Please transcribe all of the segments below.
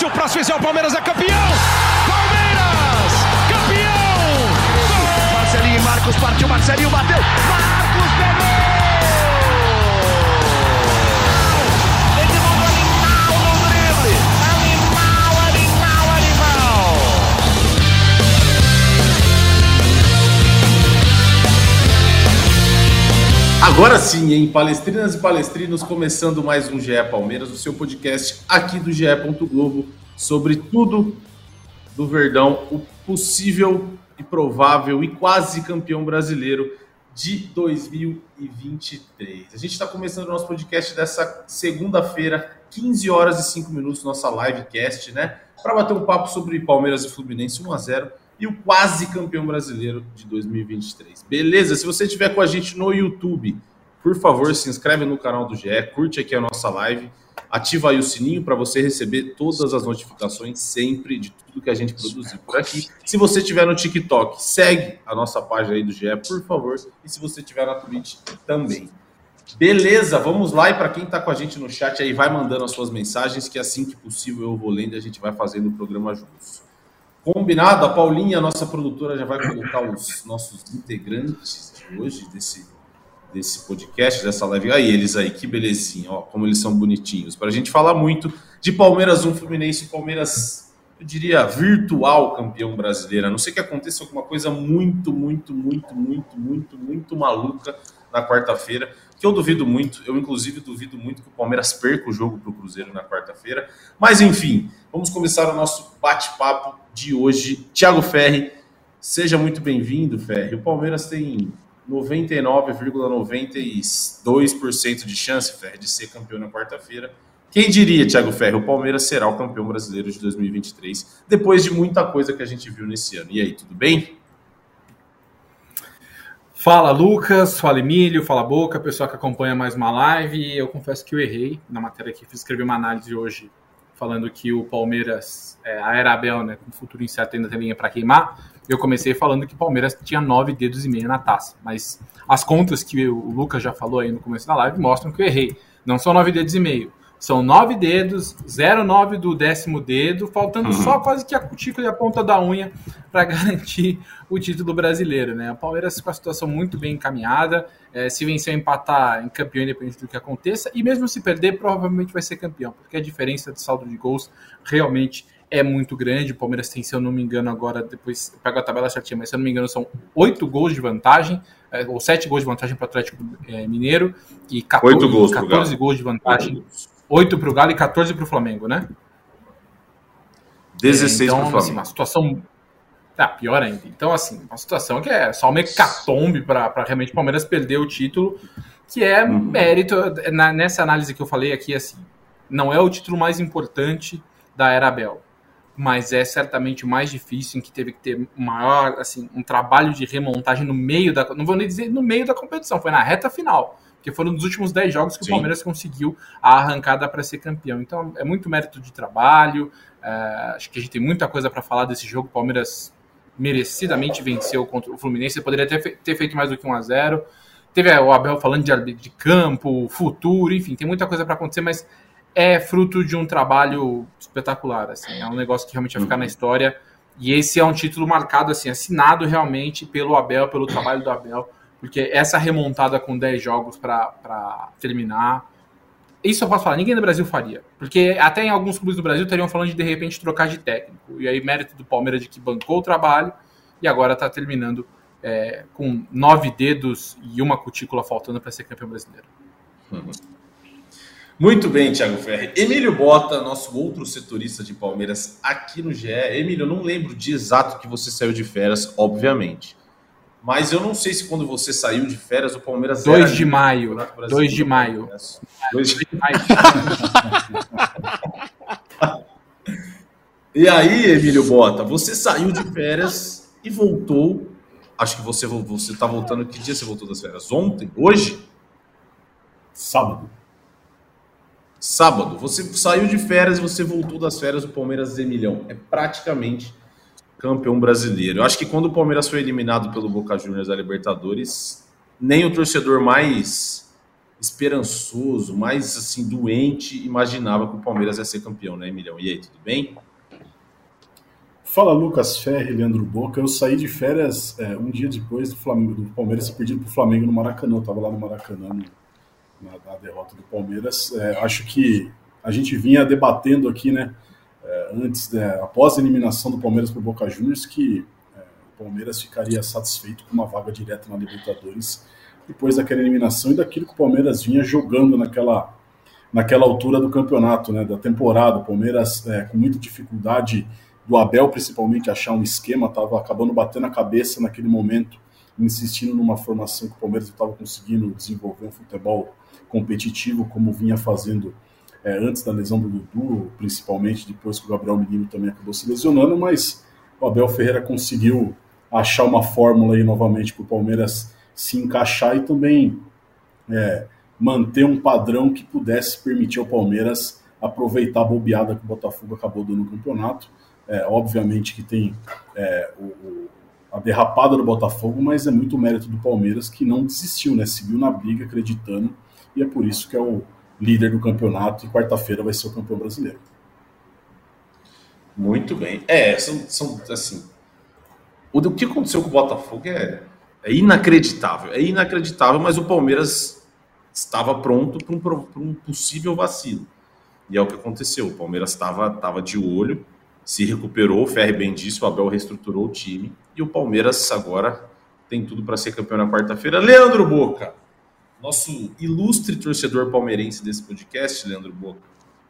Se o próximo fizer o Palmeiras é campeão! Palmeiras! Campeão! Marcelinho Marcos partiu, Marcelinho bateu! Marcos pegou! Agora sim, em Palestrinas e Palestrinos, começando mais um GE Palmeiras, o seu podcast aqui do GE. Globo sobre tudo do Verdão, o possível e provável e quase campeão brasileiro de 2023. A gente está começando o nosso podcast dessa segunda-feira, 15 horas e 5 minutos, nossa livecast, né? Para bater um papo sobre Palmeiras e Fluminense 1 a 0 e o quase campeão brasileiro de 2023. Beleza? Se você estiver com a gente no YouTube, por favor, se inscreve no canal do GE, curte aqui a nossa live, ativa aí o sininho para você receber todas as notificações sempre de tudo que a gente produzir por aqui. Se você estiver no TikTok, segue a nossa página aí do GE, por favor. E se você estiver na Twitch, também. Beleza, vamos lá. E para quem está com a gente no chat aí, vai mandando as suas mensagens, que assim que possível eu vou lendo e a gente vai fazendo o programa juntos. Combinado? A Paulinha, nossa produtora, já vai colocar os nossos integrantes de hoje, desse, desse podcast, dessa live. Aí eles aí, que belezinha, ó, como eles são bonitinhos. Para a gente falar muito de Palmeiras 1, Fluminense, Palmeiras, eu diria, virtual campeão brasileiro. A não sei que aconteça alguma coisa muito, muito, muito, muito, muito, muito maluca na quarta-feira que eu duvido muito. Eu, inclusive, duvido muito que o Palmeiras perca o jogo para o Cruzeiro na quarta-feira. Mas, enfim, vamos começar o nosso bate-papo de hoje. Thiago Ferri, seja muito bem-vindo, Ferri. O Palmeiras tem 99,92% de chance, Ferri, de ser campeão na quarta-feira. Quem diria, Thiago Ferri, o Palmeiras será o campeão brasileiro de 2023, depois de muita coisa que a gente viu nesse ano. E aí, tudo bem? Fala Lucas, fala Emílio, fala Boca, pessoal que acompanha mais uma live. Eu confesso que eu errei na matéria que fiz, escrevi uma análise hoje falando que o Palmeiras, é, a era Abel, né, com futuro incerto ainda tem linha para queimar. Eu comecei falando que o Palmeiras tinha nove dedos e meio na taça, mas as contas que o Lucas já falou aí no começo da live mostram que eu errei. Não são nove dedos e meio, são nove dedos, 0,9 do décimo dedo, faltando uhum. só quase que a cutícula e a ponta da unha para garantir o título brasileiro. Né? O Palmeiras com a situação muito bem encaminhada. É, se vencer ou empatar em campeão, independente do que aconteça, e mesmo se perder, provavelmente vai ser campeão, porque a diferença de saldo de gols realmente é muito grande. O Palmeiras tem, se eu não me engano, agora, depois pego a tabela certinha, mas se eu não me engano, são oito gols de vantagem, é, ou sete gols de vantagem para o Atlético é, Mineiro, e 14, gols, 14 gols de vantagem 8 para o Galo e 14 para o Flamengo, né? 16 então, para o Flamengo. Assim, uma situação. Ah, pior ainda. Então, assim, uma situação que é só uma hecatombe para realmente o Palmeiras perder o título, que é uhum. mérito. Na, nessa análise que eu falei aqui, assim, não é o título mais importante da Era Bel, mas é certamente o mais difícil, em que teve que ter maior, assim, um trabalho de remontagem no meio da. Não vou nem dizer no meio da competição, foi na reta final porque foram nos últimos 10 jogos que Sim. o Palmeiras conseguiu a arrancada para ser campeão. Então é muito mérito de trabalho. É, acho que a gente tem muita coisa para falar desse jogo. O Palmeiras merecidamente venceu contra o Fluminense. poderia ter, ter feito mais do que 1 a 0 Teve o Abel falando de, de campo, futuro, enfim, tem muita coisa para acontecer, mas é fruto de um trabalho espetacular. Assim, é um negócio que realmente vai ficar na história. E esse é um título marcado, assim, assinado realmente pelo Abel, pelo trabalho do Abel porque essa remontada com 10 jogos para terminar. Isso eu posso falar, ninguém no Brasil faria. Porque até em alguns clubes do Brasil estariam falando de de repente trocar de técnico. E aí, mérito do Palmeiras de que bancou o trabalho e agora está terminando é, com nove dedos e uma cutícula faltando para ser campeão brasileiro. Muito bem, Thiago Ferri. Emílio Bota, nosso outro setorista de Palmeiras aqui no GE. Emílio, eu não lembro de exato que você saiu de férias, obviamente. Mas eu não sei se quando você saiu de férias o Palmeiras 2 de maio. 2 de maio. 2 de maio. e aí, Emílio Bota, você saiu de férias e voltou. Acho que você você tá voltando. Que dia você voltou das férias? Ontem? Hoje? Sábado. Sábado. Você saiu de férias e você voltou das férias do Palmeiras Emilhão. É praticamente campeão brasileiro. Eu acho que quando o Palmeiras foi eliminado pelo Boca Juniors da Libertadores, nem o torcedor mais esperançoso, mais assim doente imaginava que o Palmeiras ia ser campeão, né, Emilhão? E aí, tudo bem? Fala Lucas Ferre, Leandro Boca. Eu saí de férias é, um dia depois do, Flamengo, do Palmeiras ser perdido para o Flamengo no Maracanã. Eu estava lá no Maracanã na, na, derrota do Palmeiras. É, acho que a gente vinha debatendo aqui, né, é, antes, né, após a eliminação do Palmeiras para o Boca Juniors, que é, o Palmeiras ficaria satisfeito com uma vaga direta na Libertadores depois daquela eliminação e daquilo que o Palmeiras vinha jogando naquela, naquela altura do campeonato, né, da temporada. O Palmeiras é, com muita dificuldade do Abel, principalmente, achar um esquema, estava acabando batendo a cabeça naquele momento, insistindo numa formação que o Palmeiras estava conseguindo desenvolver um futebol competitivo, como vinha fazendo é, antes da lesão do Dudu, principalmente depois que o Gabriel Menino também acabou se lesionando, mas o Abel Ferreira conseguiu achar uma fórmula aí novamente para o Palmeiras se encaixar e também é, manter um padrão que pudesse permitir ao Palmeiras aproveitar a bobeada que o Botafogo acabou dando no campeonato é, obviamente que tem é, o, o, a derrapada do Botafogo, mas é muito mérito do Palmeiras que não desistiu, né? Seguiu na briga, acreditando, e é por isso que é o líder do campeonato e quarta-feira vai ser o campeão brasileiro. Muito bem. É, são, são assim. O que aconteceu com o Botafogo é, é inacreditável. É inacreditável, mas o Palmeiras estava pronto para um, um, possível vacilo. E é o que aconteceu. O Palmeiras estava de olho se recuperou, o Ferre bem disse, o Abel reestruturou o time e o Palmeiras agora tem tudo para ser campeão na quarta-feira. Leandro Boca, nosso ilustre torcedor palmeirense desse podcast, Leandro Boca.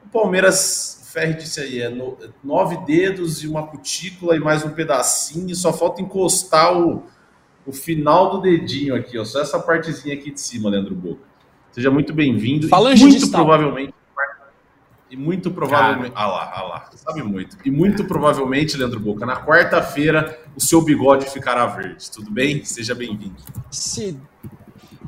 O Palmeiras, o Ferre disse aí, é no, nove dedos e uma cutícula e mais um pedacinho, só falta encostar o, o final do dedinho aqui, ó, só essa partezinha aqui de cima, Leandro Boca. Seja muito bem-vindo. Muito provavelmente e muito provavelmente. Ah lá, ah lá. Sabe muito. E muito provavelmente, Leandro Boca, na quarta-feira o seu bigode ficará verde. Tudo bem? Seja bem-vindo. Se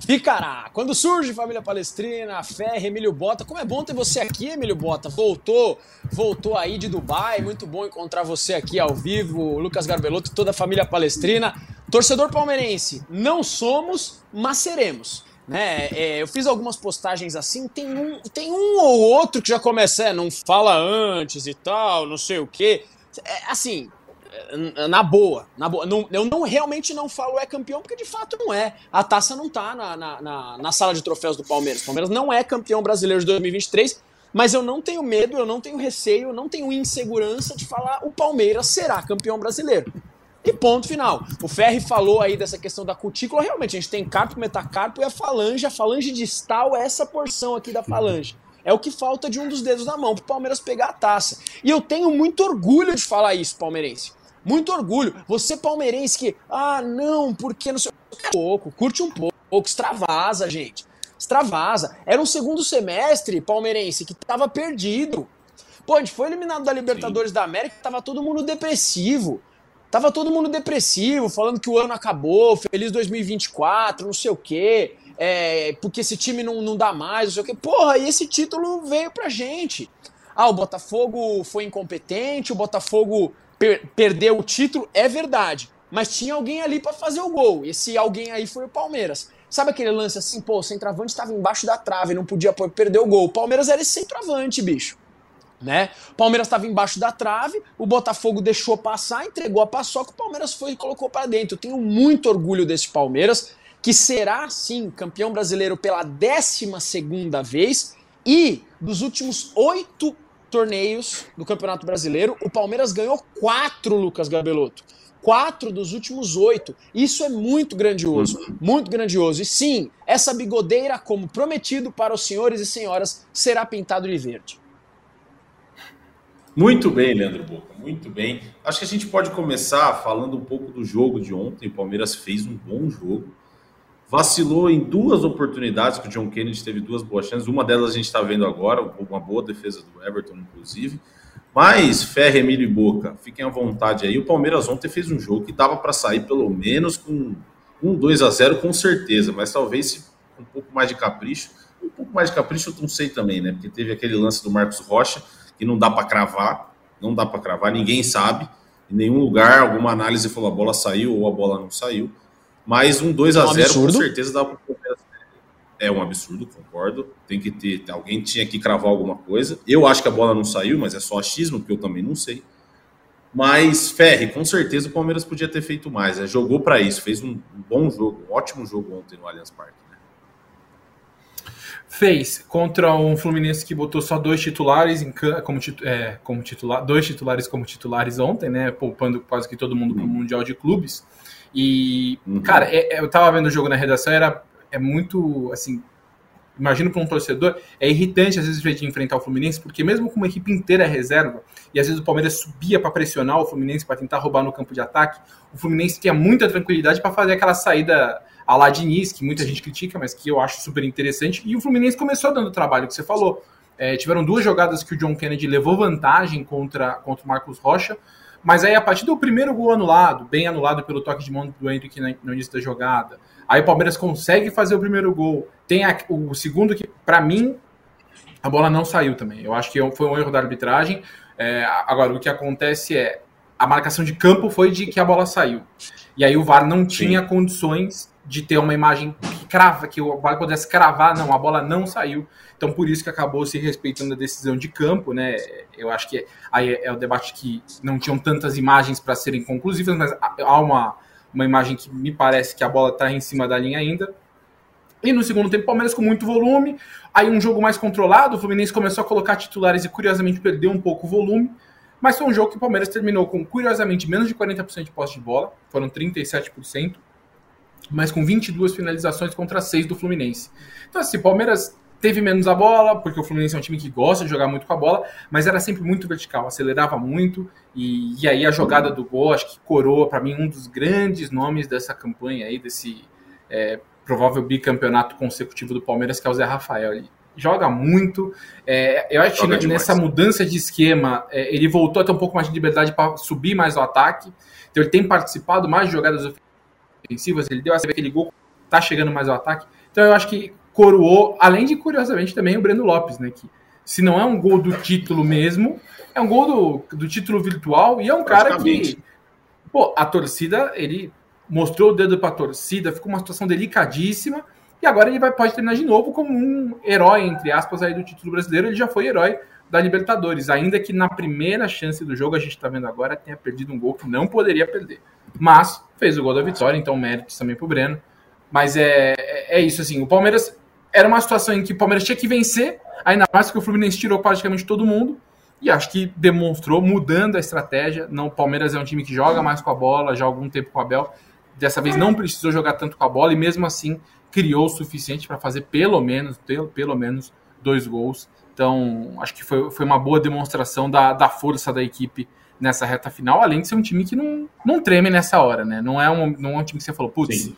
ficará. Quando surge Família Palestrina, Ferre, Emílio Bota. Como é bom ter você aqui, Emílio Bota. Voltou, voltou aí de Dubai. Muito bom encontrar você aqui ao vivo. Lucas Garbelotto, toda a família Palestrina. Torcedor palmeirense, não somos, mas seremos né? É, eu fiz algumas postagens assim, tem um, tem um ou outro que já começa, é, não fala antes e tal, não sei o quê. É, assim, na boa, na boa. Não, eu não realmente não falo é campeão, porque de fato não é. A taça não tá na, na, na, na sala de troféus do Palmeiras. O Palmeiras não é campeão brasileiro de 2023, mas eu não tenho medo, eu não tenho receio, eu não tenho insegurança de falar o Palmeiras será campeão brasileiro. E ponto final. O Ferri falou aí dessa questão da cutícula. Realmente, a gente tem carpo, metacarpo e a falange. A falange distal é essa porção aqui da falange. É o que falta de um dos dedos da mão pro Palmeiras pegar a taça. E eu tenho muito orgulho de falar isso, palmeirense. Muito orgulho. Você palmeirense que, ah, não, porque não sei. Um pouco, curte um pouco, extravasa, gente. Extravasa. Era um segundo semestre palmeirense que tava perdido. Pô, a gente foi eliminado da Libertadores Sim. da América, tava todo mundo depressivo. Tava todo mundo depressivo, falando que o ano acabou, feliz 2024, não sei o quê, é, porque esse time não, não dá mais, não sei o quê. Porra, e esse título veio pra gente. Ah, o Botafogo foi incompetente, o Botafogo per perdeu o título, é verdade. Mas tinha alguém ali para fazer o gol. Esse alguém aí foi o Palmeiras. Sabe aquele lance assim, pô, o centroavante estava embaixo da trave, não podia perder o gol. O Palmeiras era esse centroavante, bicho né? O Palmeiras estava embaixo da trave, o Botafogo deixou passar, entregou a paçoca, o Palmeiras foi e colocou para dentro. Eu tenho muito orgulho desse Palmeiras, que será sim campeão brasileiro pela 12 segunda vez e dos últimos oito torneios do Campeonato Brasileiro, o Palmeiras ganhou quatro, Lucas Gabelotto. Quatro dos últimos oito. Isso é muito grandioso, muito grandioso. E sim, essa bigodeira, como prometido para os senhores e senhoras, será pintado de verde. Muito bem, Leandro Boca, muito bem. Acho que a gente pode começar falando um pouco do jogo de ontem. O Palmeiras fez um bom jogo. Vacilou em duas oportunidades que o John Kennedy teve duas boas chances. Uma delas a gente está vendo agora, uma boa defesa do Everton, inclusive. Mas, Ferre, Emílio e Boca, fiquem à vontade aí. O Palmeiras ontem fez um jogo que dava para sair pelo menos com um 2 a 0 com certeza, mas talvez um pouco mais de capricho. Um pouco mais de capricho eu não sei também, né? Porque teve aquele lance do Marcos Rocha que não dá para cravar, não dá para cravar, ninguém sabe. Em nenhum lugar alguma análise falou a bola saiu ou a bola não saiu. Mas um 2 a 0 é um com certeza dá para é um absurdo, concordo. Tem que ter, alguém tinha que cravar alguma coisa. Eu acho que a bola não saiu, mas é só achismo, porque eu também não sei. Mas, Ferre, com certeza o Palmeiras podia ter feito mais. Né? Jogou para isso, fez um bom jogo, um ótimo jogo ontem no Allianz Parque. Né? Fez contra um Fluminense que botou só dois titulares em, como, é, como titular, dois titulares como titulares ontem, né? Poupando quase que todo mundo para o uhum. Mundial de Clubes. E, uhum. cara, é, é, eu tava vendo o jogo na redação, era é muito assim imagino para um torcedor, é irritante às vezes ver de enfrentar o Fluminense, porque mesmo com uma equipe inteira reserva, e às vezes o Palmeiras subia para pressionar o Fluminense para tentar roubar no campo de ataque, o Fluminense tinha muita tranquilidade para fazer aquela saída a Diniz, que muita gente critica, mas que eu acho super interessante, e o Fluminense começou dando o trabalho que você falou. É, tiveram duas jogadas que o John Kennedy levou vantagem contra, contra o Marcos Rocha, mas aí a partir do primeiro gol anulado, bem anulado pelo toque de mão do Henrique no início da jogada, Aí o Palmeiras consegue fazer o primeiro gol. Tem a, o segundo que, para mim, a bola não saiu também. Eu acho que foi um erro da arbitragem. É, agora, o que acontece é a marcação de campo foi de que a bola saiu. E aí o VAR não tinha Sim. condições de ter uma imagem que crava, que o VAR pudesse cravar, não, a bola não saiu. Então por isso que acabou se respeitando a decisão de campo, né? Eu acho que aí é o debate que não tinham tantas imagens para serem conclusivas, mas há uma uma imagem que me parece que a bola está em cima da linha ainda. E no segundo tempo, o Palmeiras com muito volume. Aí um jogo mais controlado, o Fluminense começou a colocar titulares e curiosamente perdeu um pouco o volume. Mas foi um jogo que o Palmeiras terminou com, curiosamente, menos de 40% de posse de bola, foram 37%, mas com 22 finalizações contra 6 do Fluminense. Então, assim, o Palmeiras teve menos a bola, porque o Fluminense é um time que gosta de jogar muito com a bola, mas era sempre muito vertical, acelerava muito, e, e aí a jogada do gol, acho que coroa para mim um dos grandes nomes dessa campanha aí, desse é, provável bicampeonato consecutivo do Palmeiras, que é o Zé Rafael. Ele joga muito, é, eu acho que nessa mudança de esquema, é, ele voltou a ter um pouco mais de liberdade para subir mais o ataque, então ele tem participado mais de jogadas ofensivas, ele deu aquele gol, tá chegando mais ao ataque, então eu acho que coroou, além de curiosamente também o Breno Lopes, né? Que se não é um gol do título mesmo, é um gol do, do título virtual e é um cara que, pô, a torcida, ele mostrou o dedo para a torcida, ficou uma situação delicadíssima e agora ele vai, pode terminar de novo como um herói, entre aspas, aí do título brasileiro. Ele já foi herói da Libertadores, ainda que na primeira chance do jogo, a gente está vendo agora, tenha perdido um gol que não poderia perder. Mas fez o gol da vitória, então méritos também para o Breno. Mas é, é, é isso, assim, o Palmeiras era uma situação em que o Palmeiras tinha que vencer, ainda mais que o Fluminense tirou praticamente todo mundo. E acho que demonstrou, mudando a estratégia. Não, o Palmeiras é um time que joga mais com a bola, já há algum tempo com o Abel. Dessa vez não precisou jogar tanto com a bola e mesmo assim criou o suficiente para fazer pelo menos, pelo, pelo menos dois gols. Então, acho que foi, foi uma boa demonstração da, da força da equipe nessa reta final, além de ser um time que não, não treme nessa hora, né? Não é um, não é um time que você falou, putz,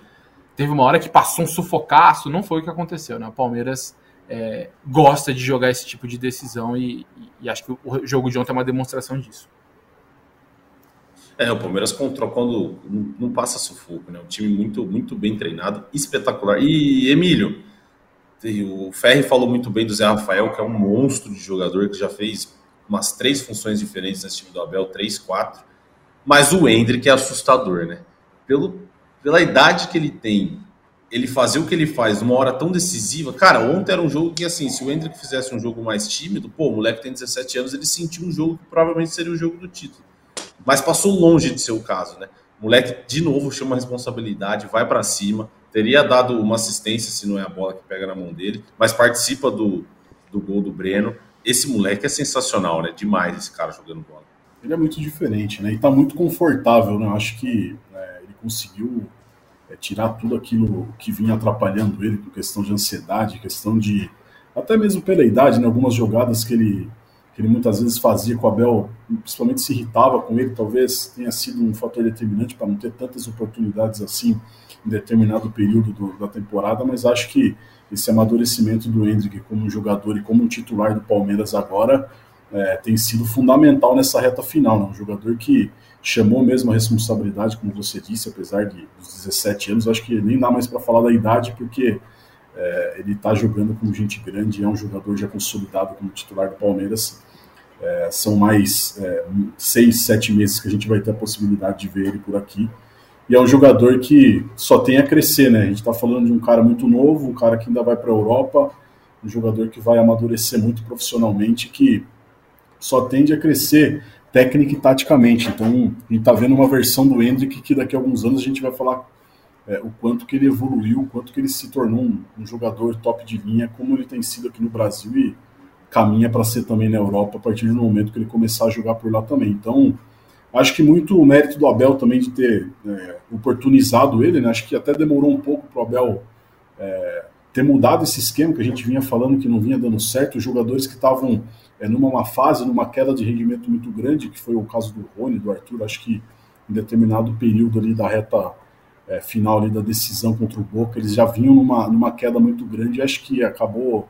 teve uma hora que passou um sufocaço, não foi o que aconteceu, né? O Palmeiras é, gosta de jogar esse tipo de decisão e, e, acho que o jogo de ontem é uma demonstração disso. É, o Palmeiras contra quando não passa sufoco, né? Um time muito, muito bem treinado, espetacular. E Emílio, o Ferri falou muito bem do Zé Rafael, que é um monstro de jogador que já fez umas três funções diferentes nesse time do Abel, três, quatro. Mas o Hendrick é assustador, né? Pelo, pela idade que ele tem, ele fazer o que ele faz numa hora tão decisiva. Cara, ontem era um jogo que, assim, se o Hendrick fizesse um jogo mais tímido, pô, o moleque tem 17 anos, ele sentiu um jogo que provavelmente seria o jogo do título. Mas passou longe de ser o caso, né? O moleque, de novo, chama a responsabilidade, vai para cima, teria dado uma assistência se não é a bola que pega na mão dele, mas participa do, do gol do Breno. Esse moleque é sensacional, né? Demais esse cara jogando bola. Ele é muito diferente, né? E tá muito confortável, né? Acho que conseguiu é, tirar tudo aquilo que vinha atrapalhando ele, questão de ansiedade, questão de. até mesmo pela idade, né, algumas jogadas que ele, que ele muitas vezes fazia com o Abel, principalmente se irritava com ele, talvez tenha sido um fator determinante para não ter tantas oportunidades assim em determinado período do, da temporada, mas acho que esse amadurecimento do Hendrick como jogador e como titular do Palmeiras agora é, tem sido fundamental nessa reta final. Né? Um jogador que chamou mesmo a responsabilidade, como você disse, apesar de, dos 17 anos. Acho que nem dá mais para falar da idade, porque é, ele está jogando com gente grande, é um jogador já consolidado como titular do Palmeiras. É, são mais é, seis, sete meses que a gente vai ter a possibilidade de ver ele por aqui. e é um jogador que só tem a crescer, né? A gente está falando de um cara muito novo, um cara que ainda vai para a Europa, um jogador que vai amadurecer muito profissionalmente, que só tende a crescer técnica e taticamente. Então, a gente está vendo uma versão do Hendrick que daqui a alguns anos a gente vai falar é, o quanto que ele evoluiu, o quanto que ele se tornou um, um, jogador top de linha, como ele tem sido aqui no Brasil e caminha para ser também na Europa a partir do momento que ele começar a jogar por lá também. Então, acho que muito o mérito do Abel também de ter é, oportunizado ele, né? acho que até demorou um pouco para o Abel é, ter mudado esse esquema que a gente vinha falando que não vinha dando certo, os jogadores que estavam é, numa uma fase, numa queda de rendimento muito grande, que foi o caso do Rony, do Arthur, acho que em determinado período ali da reta é, final ali da decisão contra o Boca, eles já vinham numa, numa queda muito grande e acho que acabou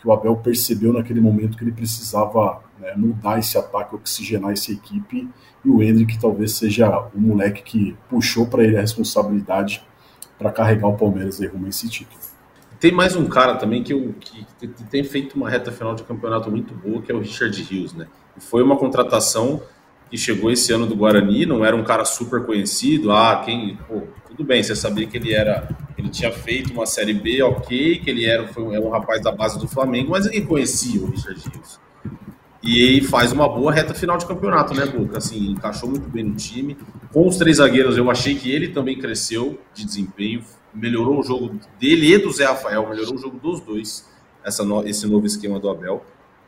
que o Abel percebeu naquele momento que ele precisava né, mudar esse ataque, oxigenar essa equipe e o Hendrick talvez seja o moleque que puxou para ele a responsabilidade para carregar o Palmeiras aí rumo a esse título. Tem mais um cara também que, que, tem feito uma reta final de campeonato muito boa, que é o Richard Rios, né? Foi uma contratação que chegou esse ano do Guarani, não era um cara super conhecido. Ah, quem. Pô, tudo bem, você sabia que ele era. Ele tinha feito uma série B, ok, que ele era, foi, era um rapaz da base do Flamengo, mas ninguém conhecia o Richard Rios. E faz uma boa reta final de campeonato, né, Boca? Assim, encaixou muito bem no time. Com os três zagueiros, eu achei que ele também cresceu de desempenho, melhorou o jogo dele e do Zé Rafael, melhorou o jogo dos dois, essa no, esse novo esquema do Abel.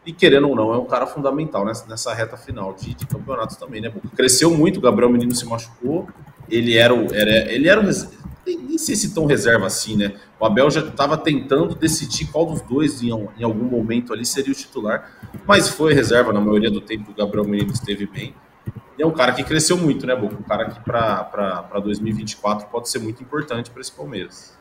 E querendo ou não, é um cara fundamental nessa, nessa reta final de, de campeonato também, né? Cresceu muito, o Gabriel Menino se machucou. Ele era o. Era, ele era o. Nem sei se tão reserva assim, né? O Abel já estava tentando decidir qual dos dois em, em, algum momento ali seria o titular, mas foi reserva na maioria do tempo. O Gabriel Menino esteve bem. E é um cara que cresceu muito, né, Boca? Um cara que para 2024 pode ser muito importante para esse Palmeiras.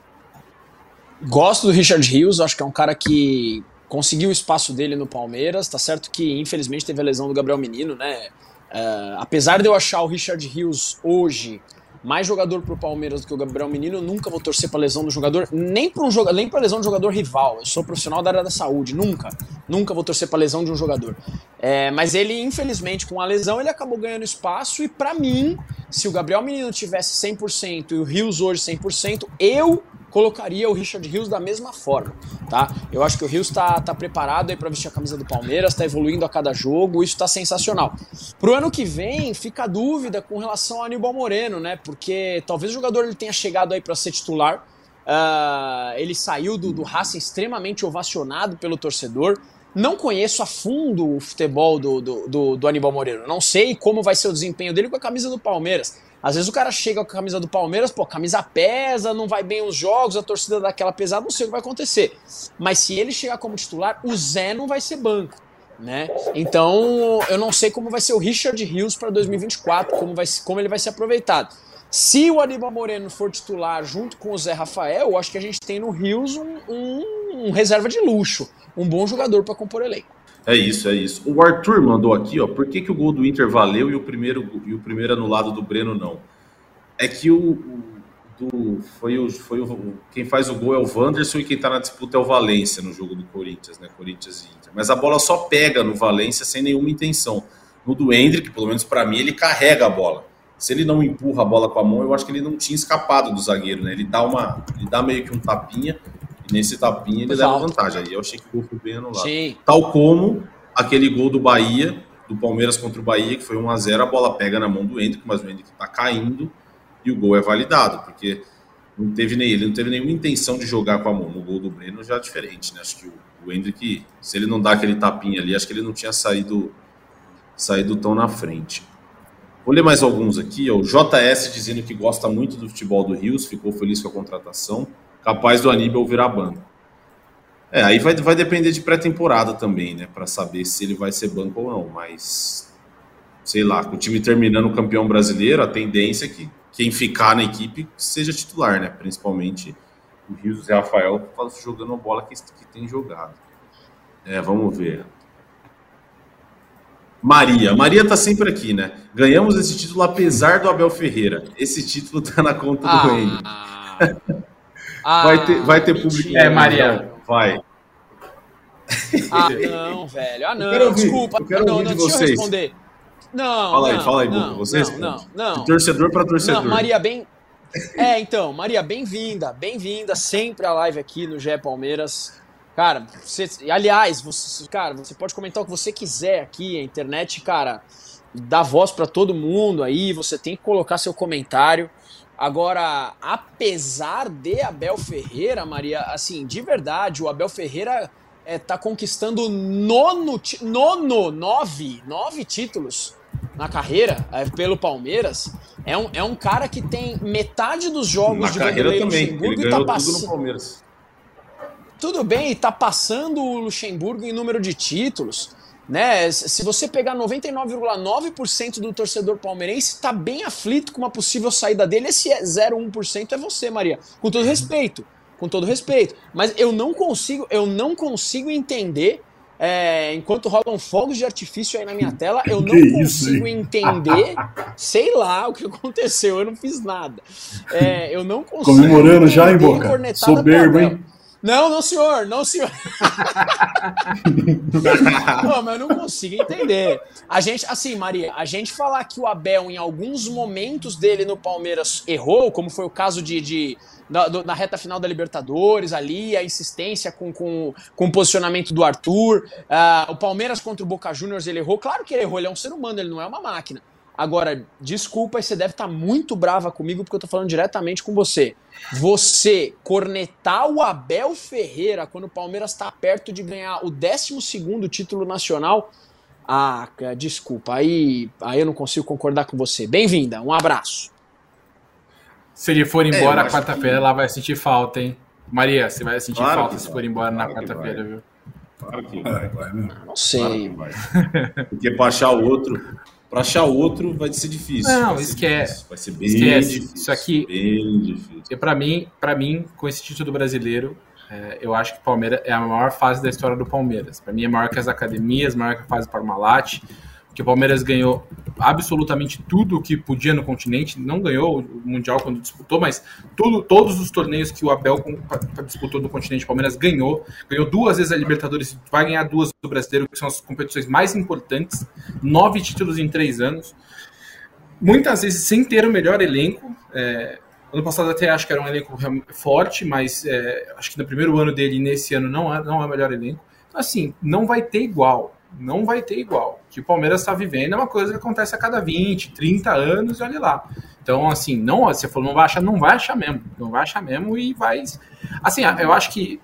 Gosto do Richard Rios, acho que é um cara que conseguiu o espaço dele no Palmeiras. Tá certo que, infelizmente, teve a lesão do Gabriel Menino, né? Uh, apesar de eu achar o Richard Rios hoje mais jogador pro Palmeiras do que o Gabriel Menino, eu nunca vou torcer pra lesão do jogador, nem pra, um joga, nem pra lesão do jogador rival. Eu sou profissional da área da saúde, nunca. Nunca vou torcer pra lesão de um jogador. É, mas ele, infelizmente, com a lesão, ele acabou ganhando espaço e para mim, se o Gabriel Menino tivesse 100% e o Rios hoje 100%, eu colocaria o Richard Rios da mesma forma, tá? Eu acho que o Rios tá, tá preparado aí para vestir a camisa do Palmeiras, tá evoluindo a cada jogo, isso tá sensacional. Pro ano que vem, fica a dúvida com relação ao Aníbal Moreno, né? Porque talvez o jogador ele tenha chegado aí para ser titular, uh, ele saiu do, do Racing extremamente ovacionado pelo torcedor, não conheço a fundo o futebol do, do, do, do Aníbal Moreno. Não sei como vai ser o desempenho dele com a camisa do Palmeiras. Às vezes o cara chega com a camisa do Palmeiras, pô, camisa pesa, não vai bem os jogos, a torcida dá aquela pesada, não sei o que vai acontecer. Mas se ele chegar como titular, o Zé não vai ser banco. Né? Então, eu não sei como vai ser o Richard Rios para 2024, como, vai, como ele vai ser aproveitado. Se o Aníbal Moreno for titular junto com o Zé Rafael, eu acho que a gente tem no Rios um, um, um reserva de luxo, um bom jogador para compor elenco. É isso, é isso. O Arthur mandou aqui, ó, por que, que o gol do Inter valeu e o primeiro e o primeiro anulado do Breno não? É que o, o do, foi o, foi o quem faz o gol é o Wanderson e quem tá na disputa é o Valência no jogo do Corinthians, né? Corinthians e Inter. Mas a bola só pega no Valência sem nenhuma intenção. No do Hendrick, pelo menos para mim, ele carrega a bola. Se ele não empurra a bola com a mão, eu acho que ele não tinha escapado do zagueiro, né? Ele dá uma, ele dá meio que um tapinha e nesse tapinha ele Exato. leva vantagem. Aí eu achei que o gol foi bem anulado. Sim. Tal como aquele gol do Bahia, do Palmeiras contra o Bahia, que foi 1 a 0 a bola pega na mão do Hendrick, mas o Hendrick tá caindo e o gol é validado, porque não teve nem ele não teve nenhuma intenção de jogar com a mão. No gol do Breno já é diferente, né? Acho que o, o Hendrick, se ele não dá aquele tapinha ali, acho que ele não tinha saído saído tão na frente. Vou ler mais alguns aqui. Ó. O JS dizendo que gosta muito do futebol do Rios, ficou feliz com a contratação capaz do Aníbal virar banco. É, aí vai, vai depender de pré-temporada também, né? Para saber se ele vai ser banco ou não. Mas, sei lá, com o time terminando o campeão brasileiro, a tendência é que quem ficar na equipe seja titular, né? Principalmente o Rio José Rafael jogando a bola que, que tem jogado. É, vamos ver. Maria. Maria tá sempre aqui, né? Ganhamos esse título apesar do Abel Ferreira. Esse título tá na conta ah. do Henrique. Ah, vai ter, vai ter público. É, Maria. Vai. Ah, não, velho. Ah, não. Eu desculpa. Eu quero não, ouvir não, de vocês. Não, fala aí, não, fala aí, não, Vocês não, não, não. De torcedor para torcedor. Não, Maria, bem, É, então, Maria, bem-vinda, bem-vinda sempre à live aqui no GE Palmeiras. Cara, você, aliás, você, cara, você pode comentar o que você quiser aqui, a internet, cara, dá voz para todo mundo aí, você tem que colocar seu comentário. Agora, apesar de Abel Ferreira, Maria, assim, de verdade, o Abel Ferreira é, tá conquistando nono, nono, nove, nove títulos na carreira é, pelo Palmeiras. É um, é um cara que tem metade dos jogos na de carreira também. Luxemburgo Ele e tá ganhou tudo no passando. Palmeiras. Tudo bem, e tá passando o Luxemburgo em número de títulos. Né? Se você pegar 99,9% do torcedor palmeirense, tá bem aflito com uma possível saída dele. Esse é 0,1% é você, Maria. Com todo respeito. Com todo respeito. Mas eu não consigo, eu não consigo entender. é, enquanto rolam fogos de artifício aí na minha tela, eu não Que isso, consigo hein? entender, sei lá o que aconteceu, eu não fiz nada. É, eu não consigo. Comemorando já, hein, Boca? Soberbo, hein? Não, não, senhor, não, senhor. não, mas eu não consigo entender. A gente, assim, Maria, a gente falar que o Abel, em alguns momentos dele no Palmeiras, errou, como foi o caso de. de na, na reta final da Libertadores, ali, a insistência com, com, com o posicionamento do Arthur. ah, o Palmeiras contra o Boca Juniors, ele errou. Claro que ele errou, ele é um ser humano, ele não é uma máquina. Agora, desculpa, você deve estar muito brava comigo porque eu tô falando diretamente com você. Você cornetar o Abel Ferreira quando o Palmeiras está perto de ganhar o 12 título nacional. Ah, desculpa, aí, aí eu não consigo concordar com você. Bem-vinda, um abraço. Se ele for É, embora acho quarta-feira, que- ela vai sentir falta, hein? Maria, você vai sentir Claro falta se vai. for embora na Claro que quarta-feira, vai. viu? Claro que É, vai. vai mesmo. Não Claro sei. que vai. Porque pra achar outro, pra achar outro vai ser difícil. Não, ser esquece. difícil, Vai ser bem Esquece. difícil. Isso aqui- Bem difícil. E pra mim, para mim, com esse título brasileiro, é, eu acho que o Palmeiras é a maior fase da história do Palmeiras. Para mim é maior que as academias, maior que a fase Parmalat, porque o Palmeiras ganhou absolutamente tudo o que podia no continente. Não ganhou o mundial quando disputou, mas tudo, todos os torneios que o Abel disputou no continente, o Palmeiras ganhou. Ganhou duas vezes a Libertadores, vai ganhar duas do Brasileiro, que são as competições mais importantes. Nove títulos em três anos. Muitas vezes sem ter o melhor elenco. é, Ano passado até acho que era um elenco forte, mas é, acho que no primeiro ano dele nesse ano não é, não é o melhor elenco. Então, assim, não vai ter igual. Não vai ter igual. O que o Palmeiras está vivendo é uma coisa que acontece a cada 20, 30 anos, e olha lá. Então, assim, não, você falou, não vai achar, não vai achar mesmo. Não vai achar mesmo e vai. Assim, eu acho que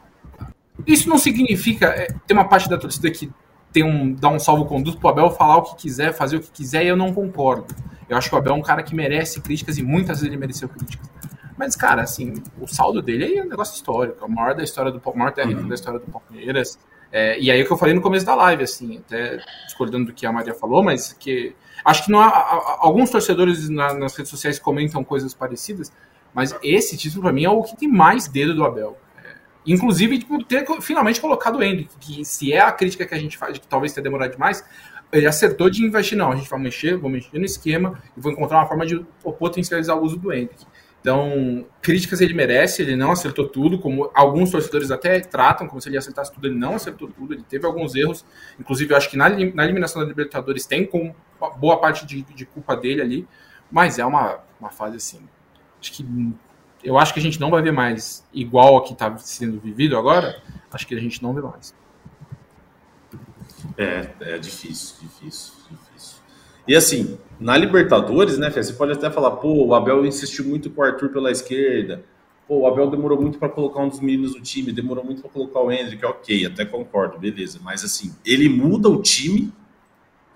isso não significa. é, uma parte da torcida que tem um, dá um salvo-conduto pro Abel falar o que quiser, fazer o que quiser, e eu não concordo. Eu acho que o Abel é um cara que merece críticas e muitas vezes ele mereceu críticas. Mas, cara, assim, o saldo dele é um negócio histórico, é o maior da história do maior técnico da história do Palmeiras. É, e aí o que eu falei no começo da live, assim, até discordando do que a Maria falou, mas que acho que não há, alguns torcedores na- nas redes sociais comentam coisas parecidas, mas esse título para mim é o que tem mais dedo do Abel. É, inclusive por ter finalmente colocado o Hendrick, que se é a crítica que a gente faz que talvez tenha demorado demais, ele acertou de investir, não, a gente vai mexer, vou mexer no esquema e vou encontrar uma forma de potencializar o uso do Hendrick. Então, críticas ele merece, ele não acertou tudo, como alguns torcedores até tratam, como se ele acertasse tudo, ele não acertou tudo, ele teve alguns erros, inclusive eu acho que na, na eliminação da Libertadores tem com boa parte de, de culpa dele ali, mas é uma, uma fase assim, acho que eu acho que a gente não vai ver mais igual a que está sendo vivido agora, acho que a gente não vê mais. É, é difícil, difícil, difícil. E assim, na Libertadores, né, Fê, você pode até falar, pô, o Abel insistiu muito com o Arthur pela esquerda, pô, o Abel demorou muito para colocar um dos meninos do time, demorou muito para colocar o Hendrick, ok, até concordo, beleza. Mas assim, ele muda o time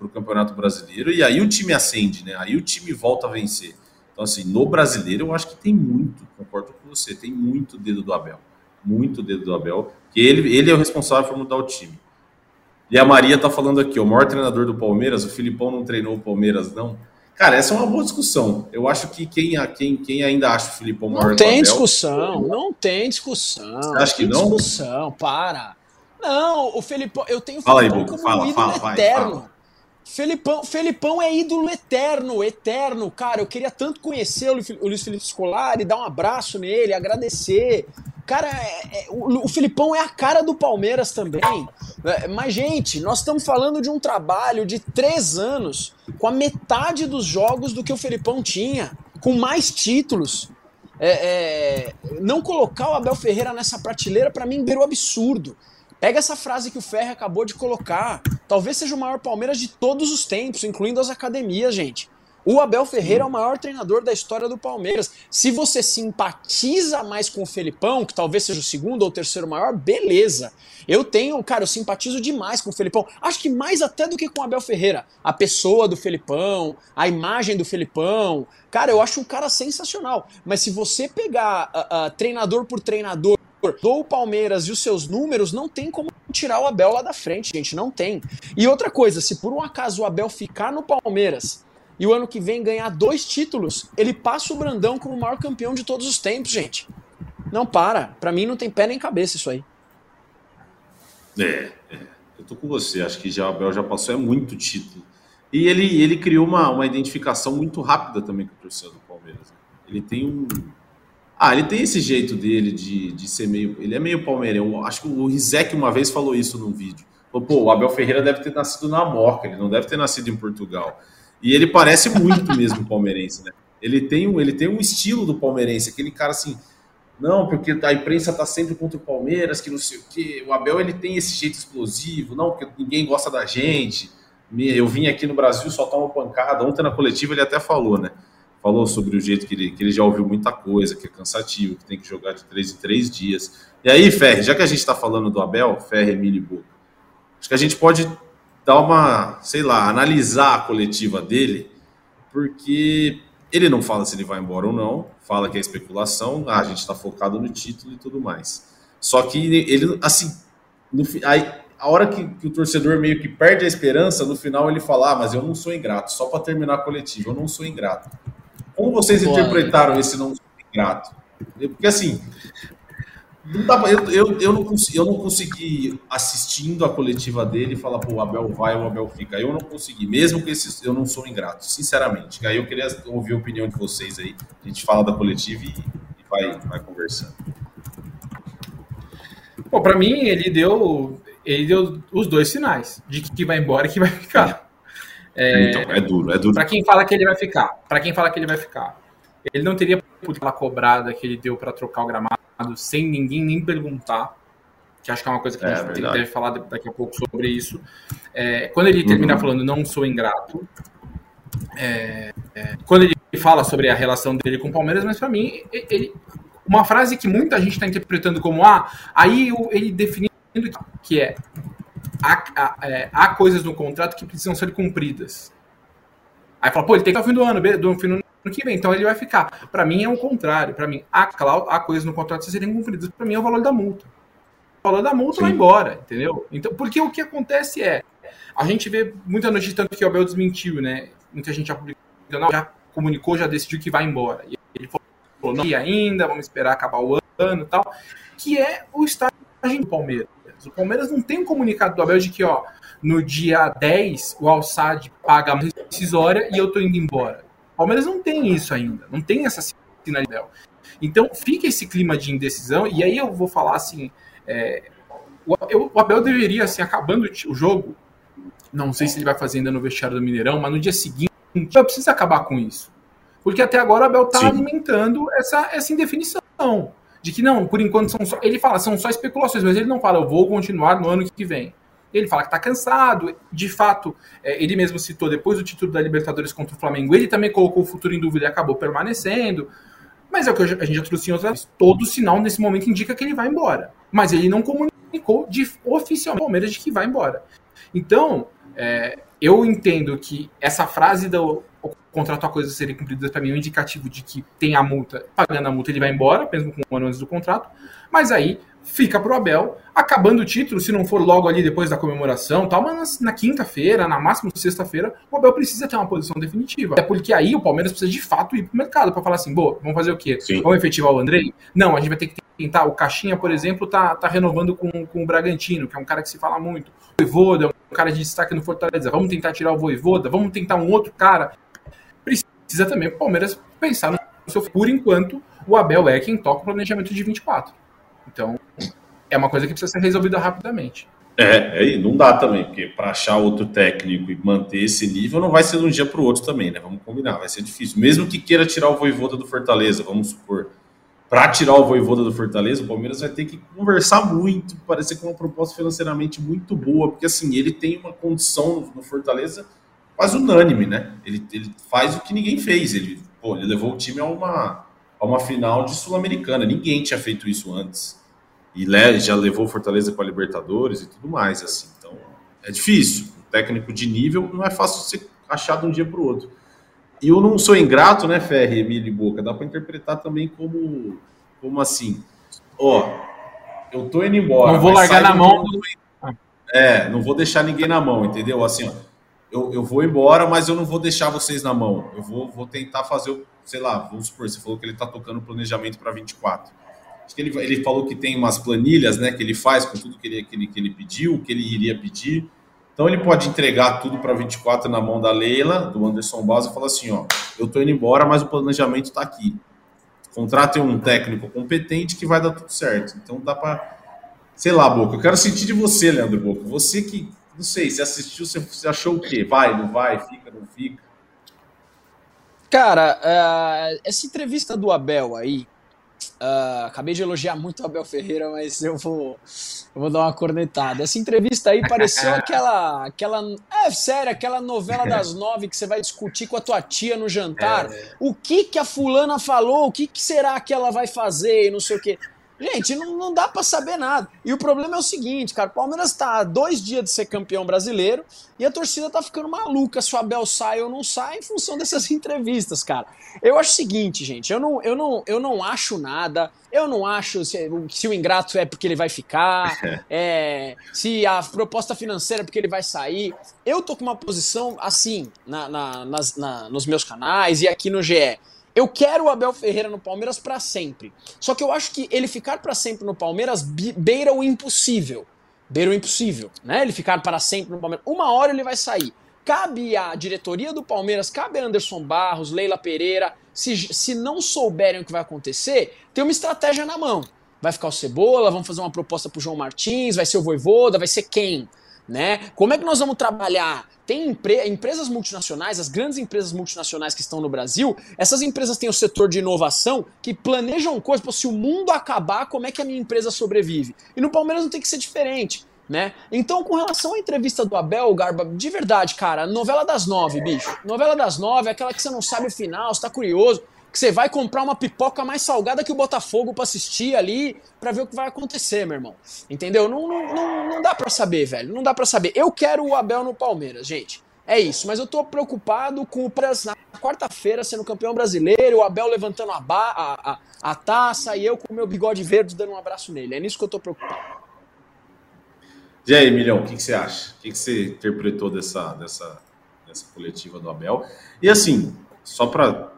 pro Campeonato Brasileiro e aí o time acende, né? Aí o time volta a vencer. Então, assim, no brasileiro eu acho que tem muito, concordo com você, tem muito dedo do Abel. Muito dedo do Abel, que ele, ele é o responsável por mudar o time. E a Maria tá falando aqui, o maior treinador do Palmeiras, o Filipão não treinou o Palmeiras, não. Cara, essa é uma boa discussão. Eu acho que quem, quem, quem ainda acha o Filipão maior Não tem discussão, não tem discussão. Você acha que não? discussão, para. Não, o Felipão, eu tenho Fala aí, Felipão Boca, como fala, um ídolo fala, vai, eterno. fala. Felipão, Felipão é ídolo eterno, eterno. Cara, eu queria tanto conhecer o Luiz Felipe Scolari, dar um abraço nele, agradecer. Cara, é- é- o, o Filipão é a cara do Palmeiras também. É, Mas, gente, nós estamos falando de um trabalho de três anos com a metade dos jogos do que o Felipão tinha, com mais títulos. É, é, não colocar o Abel Ferreira nessa prateleira, para mim, beirou absurdo. Pega essa frase que o Ferre acabou de colocar. Talvez seja o maior Palmeiras de todos os tempos, incluindo as academias, gente. O Abel Ferreira é o maior treinador da história do Palmeiras. Se você simpatiza mais com o Felipão, que talvez seja o segundo ou terceiro maior, beleza. Eu tenho, cara, eu simpatizo demais com o Felipão. Acho que mais até do que com o Abel Ferreira. A pessoa do Felipão, a imagem do Felipão. Cara, eu acho um cara sensacional. Mas se você pegar uh, uh, treinador por treinador do Palmeiras e os seus números, não tem como tirar o Abel lá da frente, gente. Não tem. E outra coisa, se por um acaso o Abel ficar no Palmeiras e o ano que vem ganhar dois títulos, ele passa o Brandão como o maior campeão de todos os tempos, gente. Não para. Para mim não tem pé nem cabeça isso aí. É, é, eu tô com você. Acho que já o Abel já passou é muito título. E ele, ele criou uma, uma identificação muito rápida também com o torcedor do Palmeiras. Né? Ele tem um. Ah, ele tem esse jeito dele de, de ser meio. Ele é meio palmeirense. Acho que o Rizek uma vez falou isso num vídeo. Falou, pô, o Abel Ferreira deve ter nascido na Moca, ele não deve ter nascido em Portugal. E ele parece muito mesmo palmeirense, né? Ele tem, um, ele tem um estilo do palmeirense, aquele cara assim, não, porque a imprensa tá sempre contra o Palmeiras, que não sei o quê. O Abel ele tem esse jeito explosivo, não, porque ninguém gosta da gente. Eu vim aqui no Brasil só uma pancada. Ontem na coletiva ele até falou, né? Falou sobre o jeito que ele, que ele já ouviu muita coisa, que é cansativo, que tem que jogar de três em três dias. E aí, Ferre, já que a gente está falando do Abel, Ferre, Emílio e Boca, acho que a gente pode dar uma, sei lá, analisar a coletiva dele, porque ele não fala se ele vai embora ou não, fala que é especulação, ah, a gente está focado no título e tudo mais. Só que ele, assim, no, aí, a hora que, que, o torcedor meio que perde a esperança, no final ele fala, ah, mas eu não sou ingrato, só para terminar a coletiva, eu não sou ingrato. Como vocês Boa, interpretaram esse não sou ingrato? Porque assim, não dá, eu, eu, eu, não consegui, eu não consegui, assistindo a coletiva dele, falar, pô, o Abel vai, o Abel fica. Eu não consegui, mesmo que esse, eu não sou ingrato, sinceramente. Aí eu queria ouvir a opinião de vocês aí. A gente fala da coletiva e, e vai, vai conversando. Bom, para mim, ele deu, ele deu os dois sinais de que vai embora e que vai ficar. É, então, é duro, é duro. Para quem fala que ele vai ficar, para quem fala que ele vai ficar, ele não teria aquela cobrada que ele deu para trocar o gramado sem ninguém nem perguntar, que acho que é uma coisa que a é gente deve falar daqui a pouco sobre isso. É, quando ele termina uhum. falando não sou ingrato, é, é, quando ele fala sobre a relação dele com o Palmeiras, mas para mim, ele, uma frase que muita gente está interpretando como ah, aí ele definindo que é há, há, é, há, coisas no contrato que precisam ser cumpridas. Aí fala, pô, ele tem que estar no fim do ano, do fim do ano que vem, então ele vai ficar. Para mim é o contrário. Para mim, há, há coisas no contrato que serem cumpridas. Para mim é o valor da multa. O valor da multa Sim. vai embora, entendeu? Então, porque o que acontece é, a gente vê muita notícia tanto que o Abel desmentiu, né? Muita gente já publicou, já comunicou, já decidiu que vai embora. E ele falou, não ainda, vamos esperar acabar o ano e tal, que é o estágio do Palmeiras. O Palmeiras não tem um comunicado do Abel de que, ó, no dia 10 o Alçad paga a rescisória e eu tô indo embora. O Palmeiras não tem isso ainda, não tem essa sinalidade. Então fica esse clima de indecisão, e aí eu vou falar assim: é, o, Abel deveria, assim, acabando o jogo, não sei se ele vai fazer ainda no vestiário do Mineirão, mas no dia seguinte, eu preciso acabar com isso. Porque até agora o Abel está alimentando essa, essa indefinição. De que não, por enquanto são só. Ele fala, são só especulações, mas ele não fala, eu vou continuar no ano que vem. Ele fala que está cansado. De fato, é, ele mesmo citou depois do título da Libertadores contra o Flamengo, ele também colocou o futuro em dúvida e acabou permanecendo. Mas é o que a gente já trouxe em outras. Todo sinal nesse momento indica que ele vai embora. Mas ele não comunicou de, oficialmente ao Palmeiras de que vai embora. Então, é, eu entendo que essa frase do contrato a coisas serem cumpridas para mim é um indicativo de que tem a multa, pagando a multa ele vai embora, mesmo com um ano antes do contrato. Mas aí fica pro Abel, acabando o título, se não for logo ali depois da comemoração, tal, mas na, quinta-feira, na máxima sexta-feira, o Abel precisa ter uma posição definitiva. É porque aí o Palmeiras precisa de fato ir pro mercado para falar assim, boa, vamos fazer o quê? Sim. Vamos efetivar o Andrei? Não, a gente vai ter que tentar. O Caixinha, por exemplo, tá, tá renovando com, com o Bragantino, que é um cara que se fala muito. O Voivoda é um cara de destaque no Fortaleza. Vamos tentar tirar o Voivoda, vamos tentar um outro cara. Precisa também o Palmeiras pensar no seu. Por enquanto, o Abel é quem toca o planejamento de 24. Então, é uma coisa que precisa ser resolvida rapidamente. É, aí não dá também, porque para achar outro técnico e manter esse nível não vai ser de um dia para o outro também, né? Vamos combinar, vai ser difícil. Mesmo que queira tirar o Voivoda do Fortaleza, vamos supor. para tirar o Voivoda do Fortaleza, o Palmeiras vai ter que conversar muito, parecer com uma proposta financeiramente muito boa, porque assim, ele tem uma condição no Fortaleza quase unânime, né? Ele, ele faz o que ninguém fez, ele, pô, ele levou o time a uma, a uma final de Sul-Americana, ninguém tinha feito isso antes. E já levou o Fortaleza para a Libertadores e tudo mais, assim. Então, é difícil. Um técnico de nível não é fácil ser achado de um dia para o outro. E eu não sou ingrato, né, Ferre, Emílio e Boca? Dá para interpretar também como, como assim, ó, eu tô indo embora. Não vou largar na mão. Do... É, não vou deixar ninguém na mão, entendeu? Assim, ó, eu, eu vou embora, mas eu não vou deixar vocês na mão. Eu vou, vou tentar fazer, sei lá, vamos supor, você falou que ele tá tocando planejamento para 24. Acho que ele, ele falou que tem umas planilhas, né, que ele faz com tudo que ele, que ele, que ele pediu, que ele iria pedir. Então ele pode entregar tudo para 24 na mão da Leila, do Anderson Barros, e falar assim: ó, eu tô indo embora, mas o planejamento está aqui. Contrate um técnico competente que vai dar tudo certo. Então dá para. Sei lá, Boca. Eu quero sentir de você, Leandro Boca. Você que. Não sei, você assistiu, você achou o quê? Vai, não vai, fica, não fica? Cara, uh, essa entrevista do Abel aí, Uh, acabei de elogiar muito o Abel Ferreira, mas eu vou, eu vou dar uma cornetada. Essa entrevista aí pareceu aquela, aquela. É sério, aquela novela das nove que você vai discutir com a tua tia no jantar. É. O que que a fulana falou? O que, que será que ela vai fazer? E não sei o quê. Gente, não, não dá para saber nada. E o problema é o seguinte, cara, o Palmeiras tá há dois dias de ser campeão brasileiro e a torcida tá ficando maluca se o Abel sai ou não sai em função dessas entrevistas, cara. Eu acho o seguinte, gente, eu não, eu não, eu não acho nada, eu não acho se, se o ingrato é porque ele vai ficar, é, se a proposta financeira é porque ele vai sair. Eu tô com uma posição assim na, na, nas, na, nos meus canais e aqui no GE. Eu quero o Abel Ferreira no Palmeiras para sempre. Só que eu acho que ele ficar para sempre no Palmeiras beira o impossível. Beira o impossível, né? Ele ficar para sempre no Palmeiras. Uma hora ele vai sair. Cabe à diretoria do Palmeiras, cabe a Anderson Barros, Leila Pereira, se, se não souberem o que vai acontecer, tem uma estratégia na mão. Vai ficar o Cebola, vamos fazer uma proposta pro João Martins, vai ser o Voivoda, vai ser quem? Né? Como é que nós vamos trabalhar? Tem empre empresas multinacionais, as grandes empresas multinacionais que estão no Brasil, essas empresas têm o setor de inovação que planejam coisas, Pô, se o mundo acabar, como é que a minha empresa sobrevive? E no Palmeiras não tem que ser diferente. Né? Então, com relação à entrevista do Abel, Garba, de verdade, cara, novela das nove, bicho. Novela das nove, aquela que você não sabe o final, você tá curioso que você vai comprar uma pipoca mais salgada que o Botafogo para assistir ali, para ver o que vai acontecer, meu irmão. Entendeu? Não, não, não, não dá para saber, velho. Não dá para saber. Eu quero o Abel no Palmeiras, gente. É isso, mas eu tô preocupado com o Pras na quarta-feira sendo campeão brasileiro, o Abel levantando a, ba a, a, a taça e eu com o meu bigode verde dando um abraço nele. É nisso que eu tô preocupado. E aí, Milhão, o que, que, você acha? O que, que, você interpretou dessa, dessa, dessa coletiva do Abel? E assim, só para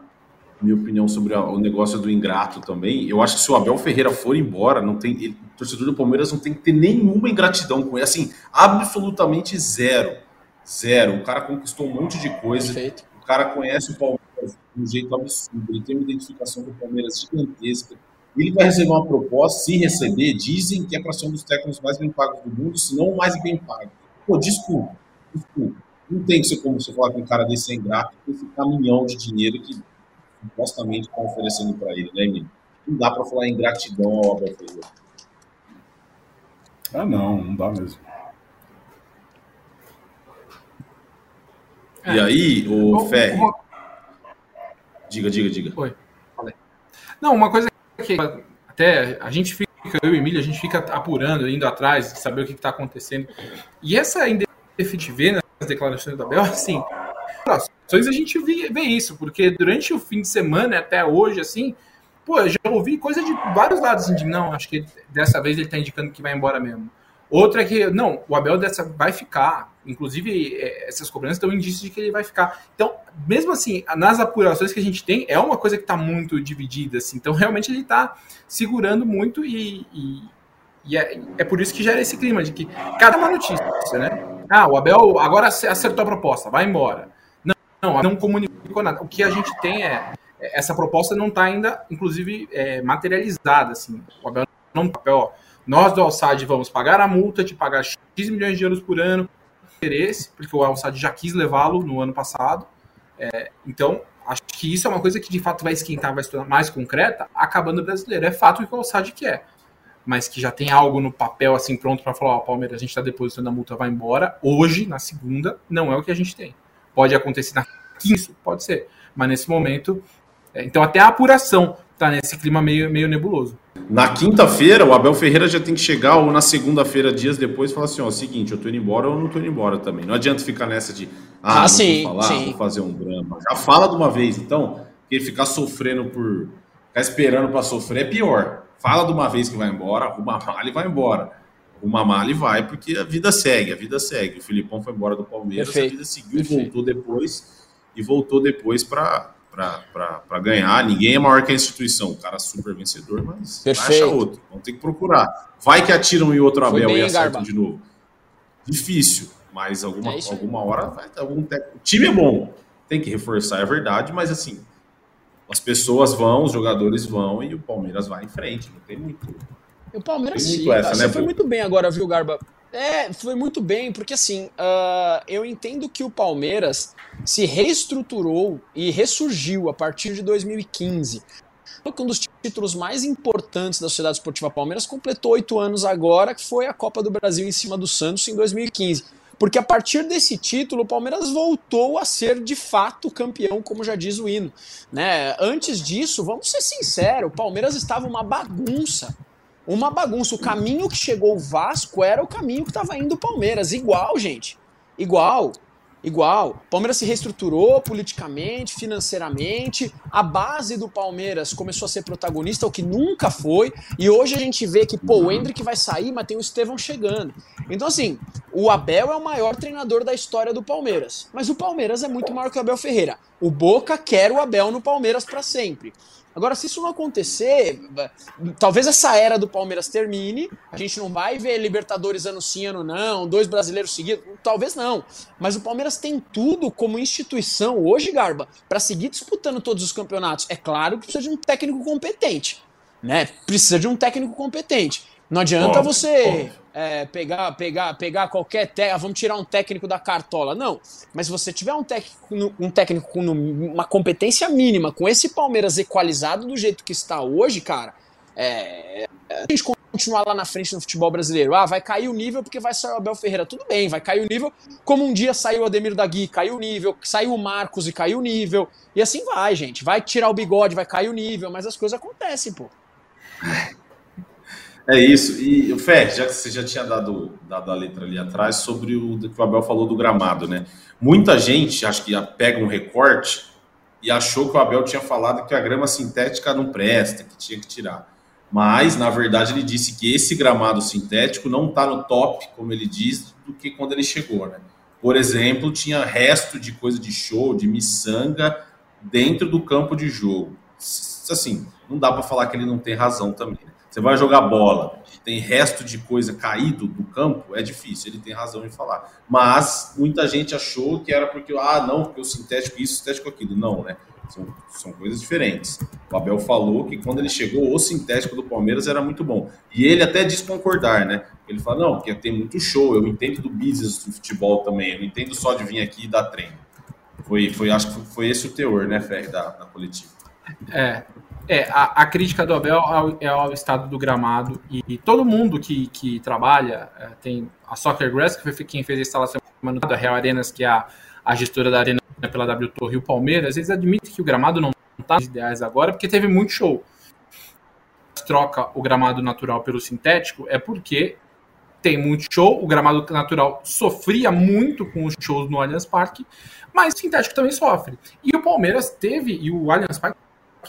minha opinião sobre o negócio do ingrato também. Eu acho que se o Abel Ferreira for embora, não tem, ele, o torcedor do Palmeiras não tem que ter nenhuma ingratidão com ele. Assim, absolutamente zero. Zero. O cara conquistou um monte de coisa. Perfeito. O cara conhece o Palmeiras de um jeito absurdo. Ele tem uma identificação com o Palmeiras gigantesca. Ele vai receber uma proposta, se receber, dizem que é para ser um dos técnicos mais bem pagos do mundo, se não o mais bem pago. Pô, desculpa, desculpa. Não tem que ser como você falar que um cara desse é ingrato com esse caminhão de dinheiro que supostamente estão oferecendo para ele, né, Emílio? Não dá para falar em gratidão ao Abel Ferreira. Ah, não, não dá mesmo. E aí, o Ferre. Diga, diga, diga. Oi, falei. Não, uma coisa que até a gente fica, eu e Emílio, a gente fica apurando, indo atrás, de saber o que está acontecendo. E essa indefinitivê nas declarações do Abel, assim, a gente vê, vê isso, porque durante o fim de semana até hoje, assim, pô, eu já ouvi coisa de vários lados, assim, de não, acho que dessa vez ele tá indicando que vai embora mesmo. Outra que, não, o Abel dessa vai ficar. Inclusive, é, essas cobranças dão indício de que ele vai ficar. Então, mesmo assim, nas apurações que a gente tem, é uma coisa que está muito dividida. Assim. Então, realmente, ele está segurando muito e, e, e é, é, por isso que gera esse clima de que cada uma notícia, né? Ah, o Abel agora acertou a proposta, vai embora. Não, não comunicou nada. O que a gente tem é, é essa proposta não está ainda, inclusive, é, materializada. Assim. O Abel não papel, ó, nós do Alçad vamos pagar a multa de pagar X milhões de euros por ano, interesse, porque o Alçad já quis levá-lo no ano passado. É, então, acho que isso é uma coisa que de fato vai esquentar, vai se tornar mais concreta, acabando o brasileiro. É fato que o Calçade quer. Mas que já tem algo no papel assim pronto para falar, ó, Palmeiras, a gente está depositando a multa, vai embora. Hoje, na segunda, não é o que a gente tem. Pode acontecer na quinta, pode ser. Mas nesse momento. É, então até a apuração tá nesse clima meio, meio nebuloso. Na quinta-feira, o Abel Ferreira já tem que chegar, ou na segunda-feira, dias depois, falar assim: ó, seguinte, eu tô indo embora ou não tô indo embora também. Não adianta ficar nessa de, ah, ah sim, vou falar, sim. vou fazer um drama. Já fala de uma vez, então, porque ficar sofrendo por. ficar esperando para sofrer é pior. Fala de uma vez que vai embora, arruma a mala e vai embora. Mala e vai, porque a vida segue, a vida segue. O Filipão foi embora do Palmeiras, Perfeito. a vida seguiu, Perfeito. voltou depois, e voltou depois para para ganhar. Ninguém é maior que a instituição. O cara é super vencedor, mas Perfeito. acha outro. Vamos ter que procurar. Vai que atiram em outro Abel e acertam de novo. Difícil, mas alguma, é alguma hora vai ter algum técnico. O time é bom, tem que reforçar, é verdade, mas assim, as pessoas vão, os jogadores vão e o Palmeiras vai em frente. Não tem muito. O Palmeiras sim, essa, né, foi muito bem agora, viu, Garba? É, foi muito bem, porque assim, uh, eu entendo que o Palmeiras se reestruturou e ressurgiu a partir de 2015. Um dos títulos mais importantes da Sociedade Esportiva Palmeiras completou oito anos agora, que foi a Copa do Brasil em cima do Santos em 2015. Porque a partir desse título, o Palmeiras voltou a ser de fato campeão, como já diz o hino. Né? Antes disso, vamos ser sinceros, o Palmeiras estava uma bagunça uma bagunça. O caminho que chegou o Vasco era o caminho que estava indo o Palmeiras. Igual, gente. Igual. Igual. Palmeiras se reestruturou politicamente, financeiramente. A base do Palmeiras começou a ser protagonista, o que nunca foi. E hoje a gente vê que, pô, o Hendrick vai sair, mas tem o Estevão chegando. Então, assim, o Abel é o maior treinador da história do Palmeiras. Mas o Palmeiras é muito maior que o Abel Ferreira. O Boca quer o Abel no Palmeiras para sempre. Agora, se isso não acontecer, talvez essa era do Palmeiras termine. A gente não vai ver Libertadores ano sim, ano não, dois brasileiros seguidos. Talvez não. Mas o Palmeiras tem tudo como instituição hoje, Garba, para seguir disputando todos os campeonatos. É claro que precisa de um técnico competente. Né? Precisa de um técnico competente. Não adianta você. É, pegar, pegar, pegar qualquer técnico, ah, vamos tirar um técnico da cartola. Não. Mas se você tiver um técnico, um técnico com uma competência mínima, com esse Palmeiras equalizado do jeito que está hoje, cara, é, a gente continuar lá na frente no futebol brasileiro. Ah, vai cair o nível porque vai sair o Abel Ferreira. Tudo bem, vai cair o nível, como um dia saiu o Ademir da Gui, caiu o nível, saiu o Marcos e caiu o nível. E assim vai, gente. Vai tirar o bigode, vai cair o nível, mas as coisas acontecem, pô. É isso. E, Fé, já que você já tinha dado, dado a letra ali atrás sobre o que o Abel falou do gramado, né? Muita gente, acho que pega um recorte e achou que o Abel tinha falado que a grama sintética não presta, que tinha que tirar. Mas, na verdade, ele disse que esse gramado sintético não está no top, como ele diz, do que quando ele chegou, né? Por exemplo, tinha resto de coisa de show, de miçanga dentro do campo de jogo. Assim, não dá para falar que ele não tem razão também. Né? Você vai jogar bola, tem resto de coisa caído do campo, é difícil, ele tem razão em falar. Mas muita gente achou que era porque, ah, não, porque o sintético isso, o sintético aquilo. Não, né? São, são coisas diferentes. O Abel falou que quando ele chegou, o sintético do Palmeiras era muito bom. E ele até diz concordar, né? Ele fala, não, porque tem muito show, eu entendo do business do futebol também, eu não entendo só de vir aqui e dar treino. Foi, foi, acho que foi esse o teor, né, Ferre, da, da coletiva. É, é, a, a, crítica do Abel ao, é ao estado do gramado e, e todo mundo que, que trabalha, é, tem a Soccer Grass, que foi quem fez a instalação da Real Arenas, que é a, a gestora da arena pela W Torre e o Palmeiras, eles admitem que o gramado não está nos ideais agora, porque teve muito show. Troca o gramado natural pelo sintético é porque tem muito show, o gramado natural sofria muito com os shows no Allianz Parque, mas o sintético também sofre. E o Palmeiras teve, e o Allianz Parque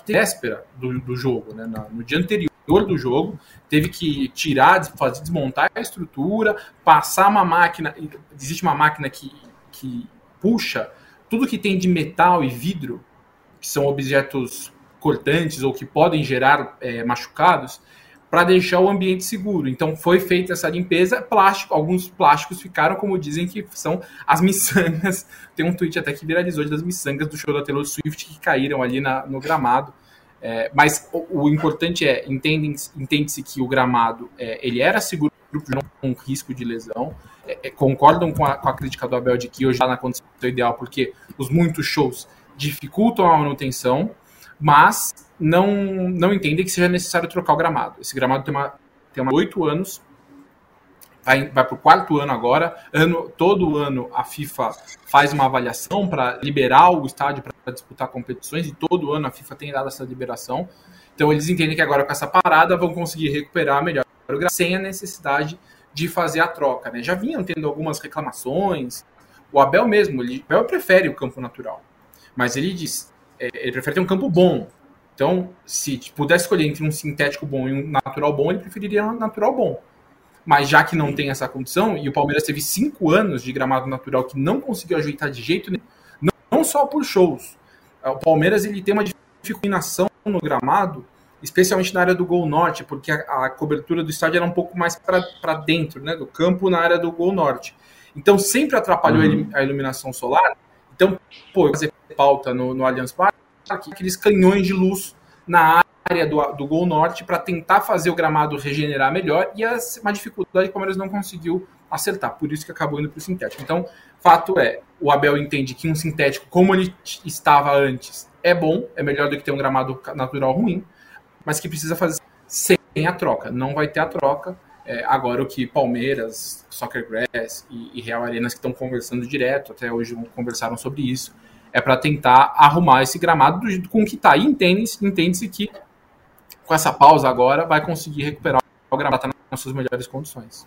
véspera do, do jogo, né, no dia anterior do jogo, teve que tirar, fazer, desmontar a estrutura, passar uma máquina. Existe uma máquina que, que puxa tudo que tem de metal e vidro, que são objetos cortantes ou que podem gerar é, machucados, para deixar o ambiente seguro. Então foi feita essa limpeza, plástico, alguns plásticos ficaram como dizem que são as miçangas. Tem um tweet até que viralizou das miçangas do show da Taylor Swift que caíram ali na, no gramado. É, mas o, o, importante é entende-se entende que o gramado é, ele era seguro não com risco de lesão. É, é, concordam com a, com a, crítica do Abel de que hoje está na condição ideal porque os muitos shows dificultam a manutenção, mas não, não entendem que seja necessário trocar o gramado. Esse gramado tem uma tem uma oito anos, vai, vai para o quarto ano agora. Ano, todo ano a FIFA faz uma avaliação para liberar o estádio para disputar competições e todo ano a FIFA tem dado essa liberação. Então eles entendem que agora com essa parada vão conseguir recuperar melhor sem a necessidade de fazer a troca. Né? Já vinham tendo algumas reclamações. O Abel mesmo, ele, o Abel prefere o campo natural, mas ele diz, ele prefere ter um campo bom, então, se pudesse escolher entre um sintético bom e um natural bom, ele preferiria um natural bom. Mas já que não tem essa condição, e o Palmeiras teve cinco anos de gramado natural que não conseguiu ajeitar de jeito nenhum, não, não só por shows. O Palmeiras ele tem uma dificultação no gramado, especialmente na área do Gol Norte, porque a, a cobertura do estádio era um pouco mais para dentro, né, do campo na área do Gol Norte. Então sempre atrapalhou uhum. a iluminação solar. Então, pô, fazer pauta no, no Allianz Parque aqueles canhões de luz na área do, do Gol Norte para tentar fazer o gramado regenerar melhor e é uma dificuldade que o Palmeiras não conseguiu acertar, por isso que acabou indo para o sintético. Então, fato é, o Abel entende que um sintético, como ele estava antes, é bom, é melhor do que ter um gramado natural ruim, mas que precisa fazer sem a troca. Não vai ter a troca. É, agora o que Palmeiras, Soccer Grass e, e Real Arenas que estão conversando direto, até hoje conversaram sobre isso, é para tentar arrumar esse gramado do, com que está. E entende-se entende que com essa pausa agora vai conseguir recuperar o gramado tá nas suas melhores condições.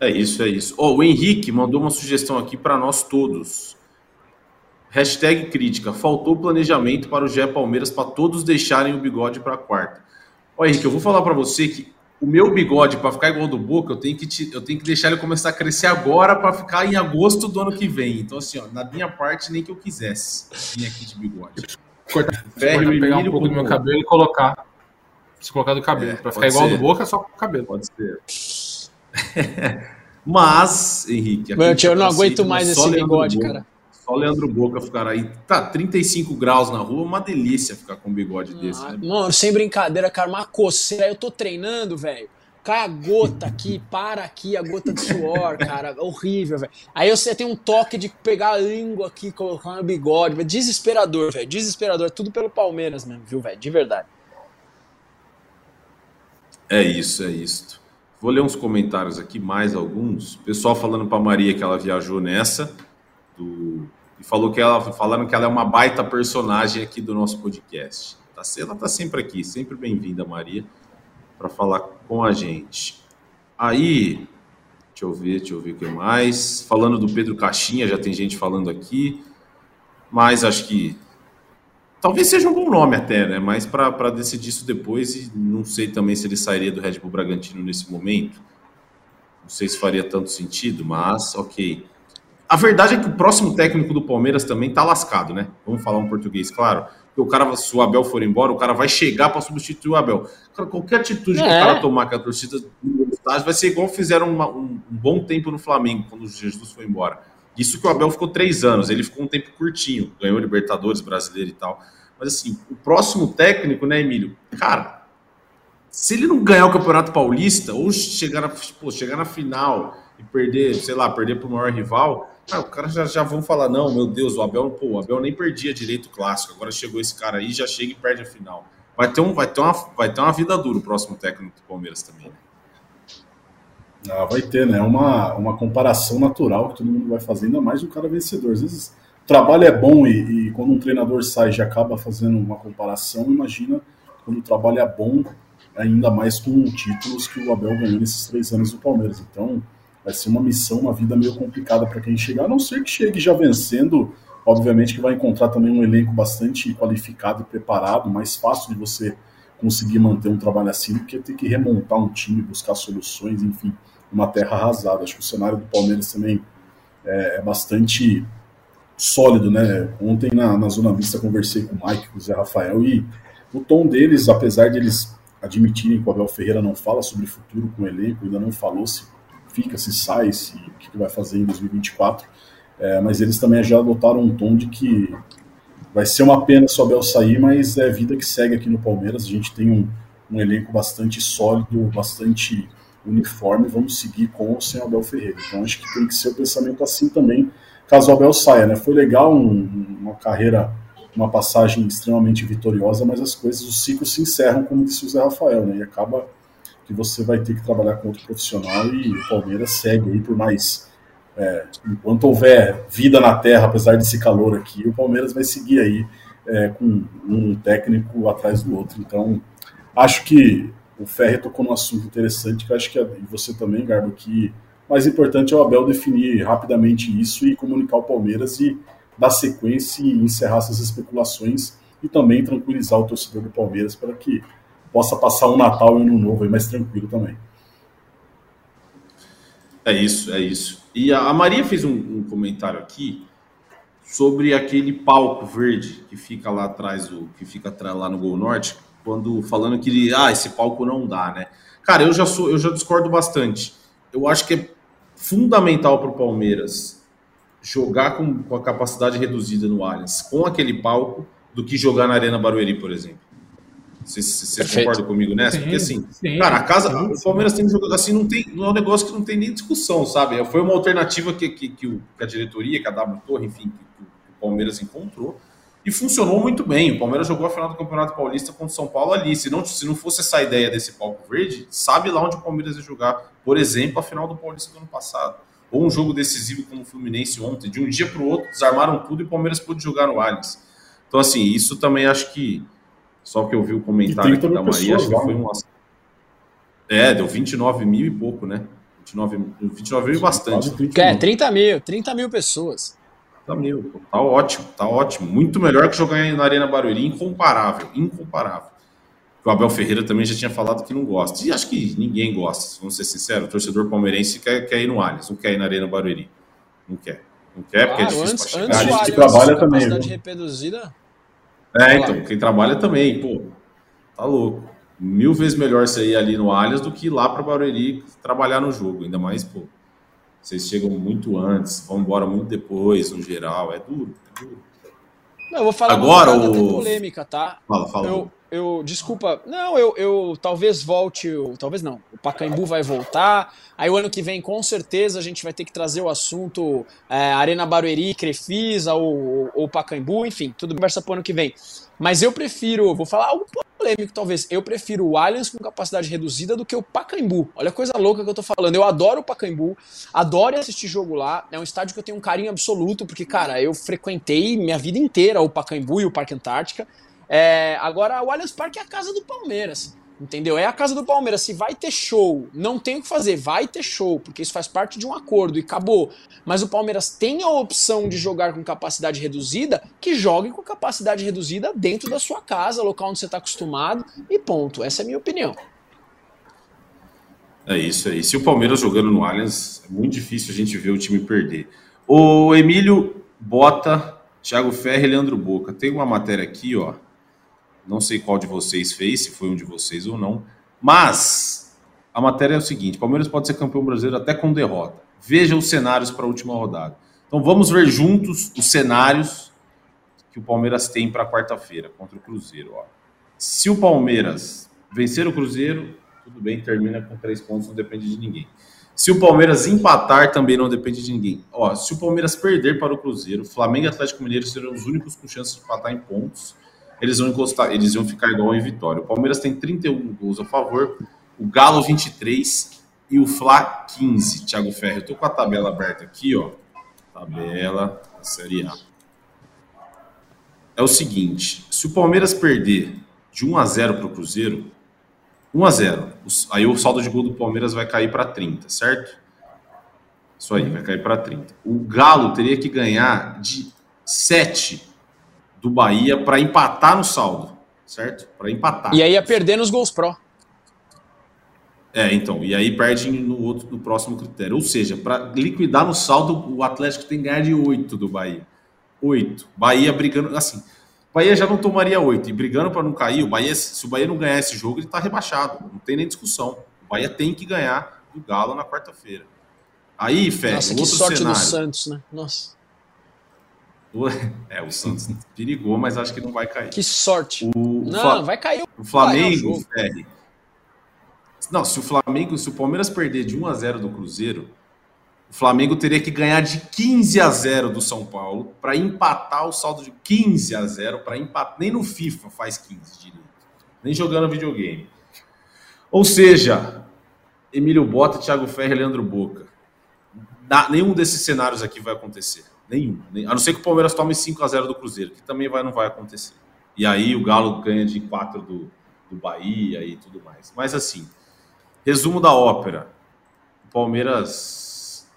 É isso, é isso. Oh, o Henrique mandou uma sugestão aqui para nós todos. Hashtag crítica. Faltou planejamento para o Gé Palmeiras para todos deixarem o bigode para quarta. Olha, Henrique, eu vou falar para você que o meu bigode para ficar igual do Boca, eu tenho que te, eu tenho que deixar ele começar a crescer agora para ficar em agosto do ano que vem. Então assim, ó, na minha parte nem que eu quisesse vir aqui de bigode. Cortar, Ferro e pegar um pouco do meu cabelo e colocar se colocar do cabelo, é, para ficar igual do Boca só com o cabelo. Pode ser. Mas, Henrique, Mano, eu não aguento mais esse bigode, cara. Só o Leandro Boca ficar aí. Tá, 35 graus na rua, uma delícia ficar com um bigode ah, desse, né? Mano, sem brincadeira, cara, uma coceira. Eu tô treinando, velho. Cai a gota aqui, para aqui, a gota de suor, cara. Horrível, velho. Aí você tem um toque de pegar a língua aqui, colocar no bigode. Desesperador, velho. Desesperador. Tudo pelo Palmeiras mesmo, viu, velho? De verdade. É isso, é isso. Vou ler uns comentários aqui, mais alguns. Pessoal falando para Maria que ela viajou nessa do e falou que ela falando que ela é uma baita personagem aqui do nosso podcast. Tá, ela tá sempre aqui, sempre bem-vinda, Maria, para falar com a gente. Aí, deixa eu ver, deixa eu ver o que mais. Falando do Pedro Caixinha, já tem gente falando aqui, mas acho que talvez seja um bom nome até, né? Mas para decidir isso depois, e não sei também se ele sairia do Red Bull Bragantino nesse momento. Não sei se faria tanto sentido, mas ok. A verdade é que o próximo técnico do Palmeiras também tá lascado, né? Vamos falar um português, claro. Porque o cara, se o Abel for embora, o cara vai chegar para substituir o Abel. Cara, qualquer atitude é. que o cara tomar com a torcida vai ser igual fizeram uma, um, um, bom tempo no Flamengo, quando o Jesus foi embora. Isso que o Abel ficou três anos, ele ficou um tempo curtinho, ganhou Libertadores brasileiro e tal. Mas assim, o próximo técnico, né, Emílio? Cara, se ele não ganhar o Campeonato Paulista, ou chegar na, pô, chegar na final e perder, sei lá, perder para o maior rival, ah, o cara já, já vão falar, não, meu Deus, o Abel, pô, o Abel nem perdia direito clássico, agora chegou esse cara aí, já chega e perde a final. Vai ter, um, vai ter, uma, vai ter uma vida dura o próximo técnico do Palmeiras também. Ah, vai ter, né? Uma, uma comparação natural que todo mundo vai fazer, ainda mais um cara vencedor. Às vezes o trabalho é bom e, e quando um treinador sai já acaba fazendo uma comparação, imagina quando o trabalho é bom, ainda mais com títulos que o Abel ganhou nesses três anos do Palmeiras. Então, vai ser uma missão, uma vida meio complicada para quem chegar, a não ser que chegue já vencendo. Obviamente que vai encontrar também um elenco bastante qualificado e preparado, mais fácil de você conseguir manter um trabalho assim do que ter que remontar um time, buscar soluções, enfim, uma terra arrasada. Acho que o cenário do Palmeiras também é, é bastante sólido, né? Ontem na, na Zona Vista conversei com o Mike, com o Zé Rafael, e o tom deles, apesar de eles admitirem que o Abel Ferreira não fala sobre futuro com o elenco, ainda não falou se fica, se sai, se, o que vai fazer em 2024. É, mas eles também já adotaram um tom de que vai ser uma pena se o Abel sair, mas é vida que segue aqui no Palmeiras. A gente tem um, um elenco bastante sólido, bastante uniforme, vamos seguir com ou sem o Abel Ferreira. Então acho que tem que ser o pensamento assim também, caso o Abel saia, né? Foi legal um, uma carreira, uma passagem extremamente vitoriosa, mas as coisas, os ciclos se encerram, como disse o Zé Rafael, né? E acaba que você vai ter que trabalhar com outro profissional e o Palmeiras segue aí por mais. É, enquanto houver vida na terra, apesar desse calor aqui, o Palmeiras vai seguir aí é, com um técnico atrás do outro. Então, acho que o Ferre tocou num assunto interessante, que acho que você também, Garbo, que mais importante é o Abel definir rapidamente isso e comunicar o Palmeiras e dar sequência e encerrar essas especulações e também tranquilizar o torcedor do Palmeiras para que possa passar um Natal e um Ano Novo aí mais tranquilo também. É isso, é isso. E a Maria fez um, um comentário aqui sobre aquele palco verde que fica lá atrás do que fica lá no Gol Norte, quando falando que ah, esse palco não dá, né? Cara, eu já sou, eu já discordo bastante. Eu acho que é fundamental para o Palmeiras jogar com, com, a capacidade reduzida no Allianz, com aquele palco, do que jogar na Arena Barueri, por exemplo. Você concorda comigo nessa? Sim, Porque assim, sim, cara, a casa, sim, o Palmeiras tem jogado assim, não tem, não é um negócio que não tem nem discussão, sabe? Foi uma alternativa que, que, que, o, que a diretoria, que a W Torre, enfim, que, o Palmeiras encontrou e funcionou muito bem. O Palmeiras jogou a final do Campeonato Paulista contra o São Paulo ali. Se não, se não fosse essa ideia desse palco verde, sabe lá onde o Palmeiras ia jogar, por exemplo, a final do Paulista do ano passado. Ou um jogo decisivo como o Fluminense ontem. De um dia para o outro, desarmaram tudo e o Palmeiras pôde jogar no Allianz. Então, assim, isso também acho que só que eu vi o comentário aqui da Maria, acho que foi um. É, deu 29 mil e pouco, né? 29, 29 mil e bastante. É, 30 mil, 30 mil pessoas. 30 mil, tá ótimo, tá ótimo. Muito melhor que jogar na Arena Barueri, incomparável, incomparável. O Abel Ferreira também já tinha falado que não gosta. E acho que ninguém gosta, vamos ser sinceros. O torcedor palmeirense quer, quer ir no Allianz, não quer ir na Arena Barueri. Não quer. Não quer, porque é difícil antes, chegar. Antes a gente trabalha também. Reduzida, é, então, quem trabalha também, pô, tá louco. Mil vezes melhor você ir ali no Allianz do que ir lá para Barueri trabalhar no jogo. Ainda mais, pô, vocês chegam muito antes, vão embora muito depois, no geral. É duro, é duro. Não, eu vou falar Agora, uma o... polêmica, tá? Fala, fala. Eu, eu, desculpa, não, eu, eu talvez volte, eu, talvez não, o Pacaembu vai voltar, aí o ano que vem com certeza a gente vai ter que trazer o assunto é, Arena Barueri, Crefisa ou, ou Pacaembu, enfim, tudo conversa pro ano que vem. Mas eu prefiro, vou falar algo polêmico talvez, eu prefiro o Allianz com capacidade reduzida do que o Pacaembu. Olha a coisa louca que eu tô falando. Eu adoro o Pacaembu, adoro assistir jogo lá. É um estádio que eu tenho um carinho absoluto, porque, cara, eu frequentei minha vida inteira o Pacaembu e o Parque Antártica. É, agora, o Allianz Parque é a casa do Palmeiras. Entendeu? É a casa do Palmeiras. Se vai ter show, não tem o que fazer, vai ter show, porque isso faz parte de um acordo e acabou. Mas o Palmeiras tem a opção de jogar com capacidade reduzida, que jogue com capacidade reduzida dentro da sua casa, local onde você está acostumado, e ponto. Essa é a minha opinião. É isso aí. Se o Palmeiras jogando no Allianz, é muito difícil a gente ver o time perder. O Emílio Bota, Thiago Ferre e Leandro Boca. Tem uma matéria aqui, ó não sei qual de vocês fez, se foi um de vocês ou não. Mas a matéria é o seguinte: Palmeiras pode ser campeão brasileiro até com derrota. Veja os cenários para a última rodada. Então vamos ver juntos os cenários que o Palmeiras tem para quarta-feira contra o Cruzeiro. Ó. Se o Palmeiras vencer o Cruzeiro, tudo bem, termina com três pontos, não depende de ninguém. Se o Palmeiras empatar, também não depende de ninguém. Ó, se o Palmeiras perder para o Cruzeiro, Flamengo e Atlético Mineiro serão os únicos com chance de empatar em pontos eles vão encostar, eles vão ficar igual em Vitória. O Palmeiras tem 31 gols a favor, o Galo 23 e o Fla 15. Thiago Ferro, eu tô com a tabela aberta aqui, ó. Tabela da Série A. É o seguinte, se o Palmeiras perder de 1 a 0 para o Cruzeiro, 1 a 0, aí o saldo de gol do Palmeiras vai cair para 30, certo? Isso aí, vai cair para 30. O Galo teria que ganhar de 7 do Bahia para empatar no saldo, certo? Para empatar. E aí ia perder nos gols pró. É, então, e aí perde no outro no próximo critério. Ou seja, para liquidar no saldo, o Atlético tem que ganhar de 8 do Bahia. 8. Bahia brigando, assim, Bahia já não tomaria 8 e brigando para não cair, o Bahia, se o Bahia não ganhar esse jogo, ele está rebaixado, não tem nem discussão. O Bahia tem que ganhar do Galo na quarta-feira. Aí, Fé, Nossa, que sorte cenário. do Santos, né? Nossa. É, o Santos perigou, mas acho que não vai cair. Que sorte. O, não, Fla... vai cair o Flamengo. É. Não, se o Flamengo, se o Palmeiras perder de 1 a 0 do Cruzeiro, Flamengo teria que ganhar de 15 a 0 do São Paulo para empatar o saldo de 15 a 0 para empatar. Nem no FIFA faz 15 direito. Nem jogando videogame. Ou seja, Emílio Bota, Thiago Ferre Leandro Boca. nenhum desses cenários aqui vai acontecer. Nenhum. A não ser que o Palmeiras tome 5 a 0 do Cruzeiro, que também vai, não vai acontecer. E aí o Galo ganha de 4 do, do Bahia e tudo mais. Mas assim, resumo da ópera. O Palmeiras.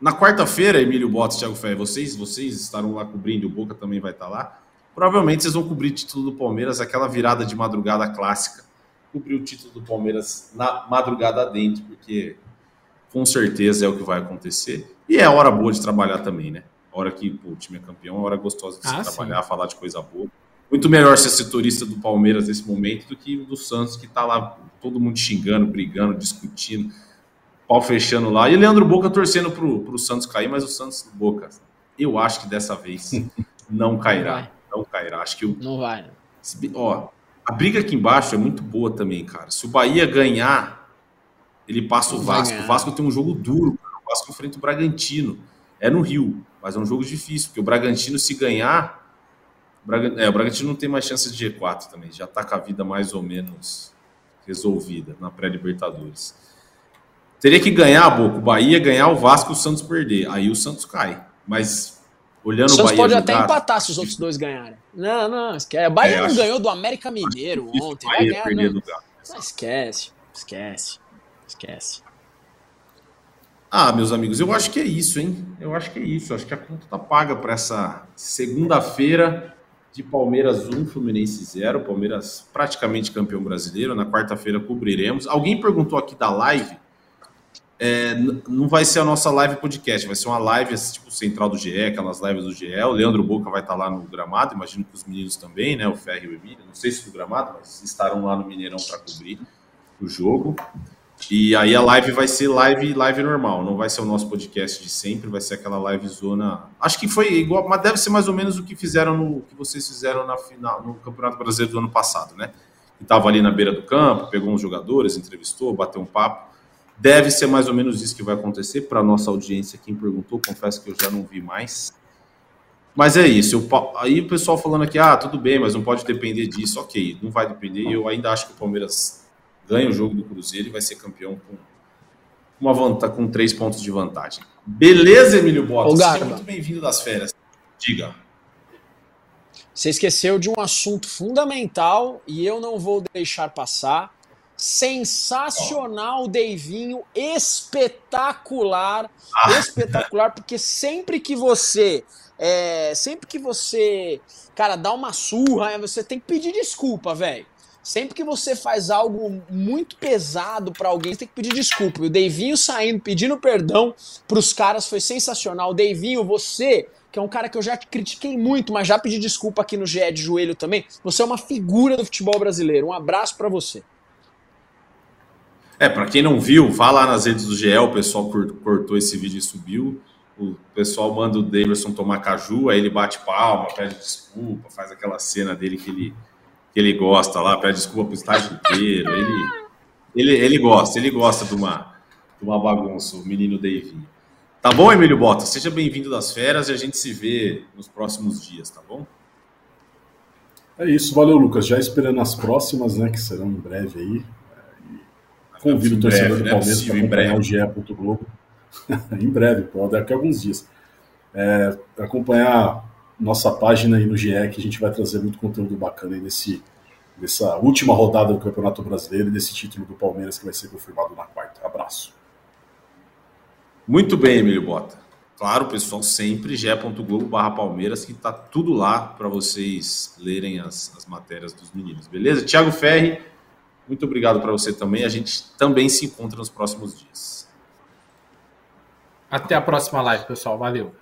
Na quarta-feira, Emílio Bota e Thiago Ferre, vocês, vocês estarão lá cobrindo, o Boca também vai estar lá. Provavelmente vocês vão cobrir o título do Palmeiras, aquela virada de madrugada clássica. Cobrir o título do Palmeiras na madrugada dentro, porque com certeza é o que vai acontecer. E é hora boa de trabalhar também, né? Hora que pô, o time é campeão, hora gostosa de se ah, trabalhar, sim. falar de coisa boa. Muito melhor ser setorista do Palmeiras nesse momento do que o do Santos, que tá lá todo mundo xingando, brigando, discutindo, pau fechando lá. E Leandro Boca torcendo pro, pro Santos cair, mas o Santos, Boca, eu acho que dessa vez não cairá. Não, não cairá. Acho que o. Não vai. Ó, a briga aqui embaixo é muito boa também, cara. Se o Bahia ganhar, ele passa o Vasco. O Vasco tem um jogo duro. O Vasco enfrenta o Bragantino. É no Rio. Mas é um jogo difícil, porque o Bragantino, se ganhar. O, Braga, é, o Bragantino não tem mais chances de G4 também, já está com a vida mais ou menos resolvida na pré-Libertadores. Teria que ganhar, Boco, o Bahia ganhar, o Vasco o Santos perder. Aí o Santos cai. Mas olhando o, Santos o Bahia. pode jogar, até empatar se os outros dois ganharem. Não, não, esquece. O Bahia é, não ganhou do América Mineiro ontem. Vai ganhar, não. não. Esquece, esquece, esquece. Ah, meus amigos, eu acho que é isso, hein? Eu acho que é isso. Eu acho que a conta tá paga para essa segunda-feira de Palmeiras 1, Fluminense 0. Palmeiras praticamente campeão brasileiro. Na quarta-feira cobriremos. Alguém perguntou aqui da live. É, não vai ser a nossa live podcast, vai ser uma live tipo central do GE, aquelas lives do GE. O Leandro Boca vai estar lá no gramado, imagino que os meninos também, né? O Ferro e o Emílio, não sei se no gramado, mas estarão lá no Mineirão para cobrir o jogo. E aí a live vai ser live live normal, não vai ser o nosso podcast de sempre, vai ser aquela live zona. Acho que foi igual, mas deve ser mais ou menos o que fizeram no que vocês fizeram na final no Campeonato Brasileiro do ano passado, né? Que tava ali na beira do campo, pegou uns jogadores, entrevistou, bateu um papo. Deve ser mais ou menos isso que vai acontecer para nossa audiência. Quem perguntou, confesso que eu já não vi mais. Mas é isso. Eu, aí o pessoal falando aqui, ah, tudo bem, mas não pode depender disso. Ok, não vai depender. Eu ainda acho que o Palmeiras ganha o jogo do Cruzeiro e vai ser campeão com uma vantagem, com três pontos de vantagem. Beleza, Emílio Bota? Seja muito bem-vindo das férias. Diga. Você esqueceu de um assunto fundamental e eu não vou deixar passar. Sensacional. Deivinho, espetacular, ah. espetacular, porque sempre que você, é, sempre que você, cara, dá uma surra, você tem que pedir desculpa, velho. Sempre que você faz algo muito pesado para alguém, você tem que pedir desculpa. E o Deivinho saindo, pedindo perdão pros caras foi sensacional. Deivinho, você, que é um cara que eu já critiquei muito, mas já pedi desculpa aqui no GE de joelho também, você é uma figura do futebol brasileiro. Um abraço para você. É, para quem não viu, vá lá nas redes do GE, o pessoal cortou esse vídeo e subiu. O pessoal manda o Davidson tomar caju, aí ele bate palma, pede desculpa, faz aquela cena dele que ele que ele gosta lá, pede desculpa pro estágio inteiro. Ele, ele, ele gosta, ele gosta de uma, de uma bagunça, o menino Davinho. Tá bom, Emílio Bota? Seja bem-vindo das feras e a gente se vê nos próximos dias, tá bom? É isso, valeu, Lucas. Já esperando as próximas, né, que serão em breve aí. Convido o torcedor do né? Palmeiras para acompanhar o GE. Globo. em breve, pô, daqui a alguns dias. É, acompanhar nossa página aí no GE, que a gente vai trazer muito conteúdo bacana aí nesse, nessa última rodada do Campeonato Brasileiro e desse título do Palmeiras que vai ser confirmado na quarta. Abraço. Muito bem, Emílio Bota. Claro, pessoal, sempre ge.globo barra Palmeiras, que está tudo lá para vocês lerem as, as matérias dos meninos, beleza? Tiago Ferri, muito obrigado para você também. A gente também se encontra nos próximos dias. Até a próxima live, pessoal. Valeu.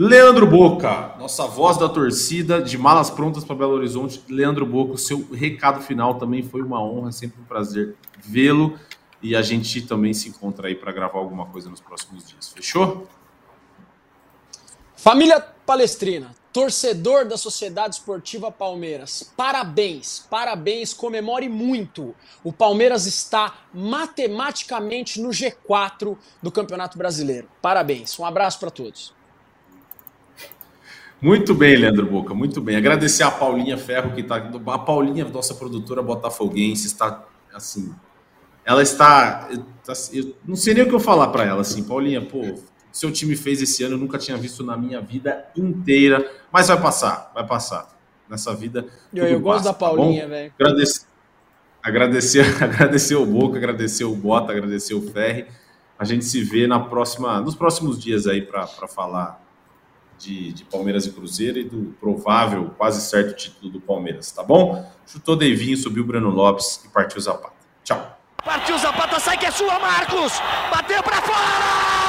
Leandro Boca, nossa voz da torcida, de malas prontas para Belo Horizonte. Leandro Boca, o seu recado final também foi uma honra, sempre um prazer vê-lo. E a gente também se encontra aí para gravar alguma coisa nos próximos dias. Fechou? Família Palestrina, torcedor da Sociedade Esportiva Palmeiras, parabéns, parabéns, comemore muito. O Palmeiras está matematicamente no G4 do Campeonato Brasileiro. Parabéns, um abraço para todos. Muito bem, Leandro Boca, muito bem. Agradecer a Paulinha Ferro, que está. A Paulinha, nossa produtora botafoguense, está assim. Ela está. Eu não sei nem o que eu falar para ela, assim, Paulinha, pô, seu time fez esse ano, eu nunca tinha visto na minha vida inteira, mas vai passar, vai passar. Nessa vida. Eu, eu gosto da tá Paulinha, tá velho. Agradecer, agradecer, agradecer o Boca, agradecer o Bota, agradecer o Ferri. A gente se vê na próxima, nos próximos dias aí para falar de, de, Palmeiras e Cruzeiro e do provável, quase certo título do Palmeiras, tá bom? Chutou Deivinho, subiu o Breno Lopes e partiu Zapata. Tchau. Partiu Zapata, sai que é sua, Marcos! Bateu para fora!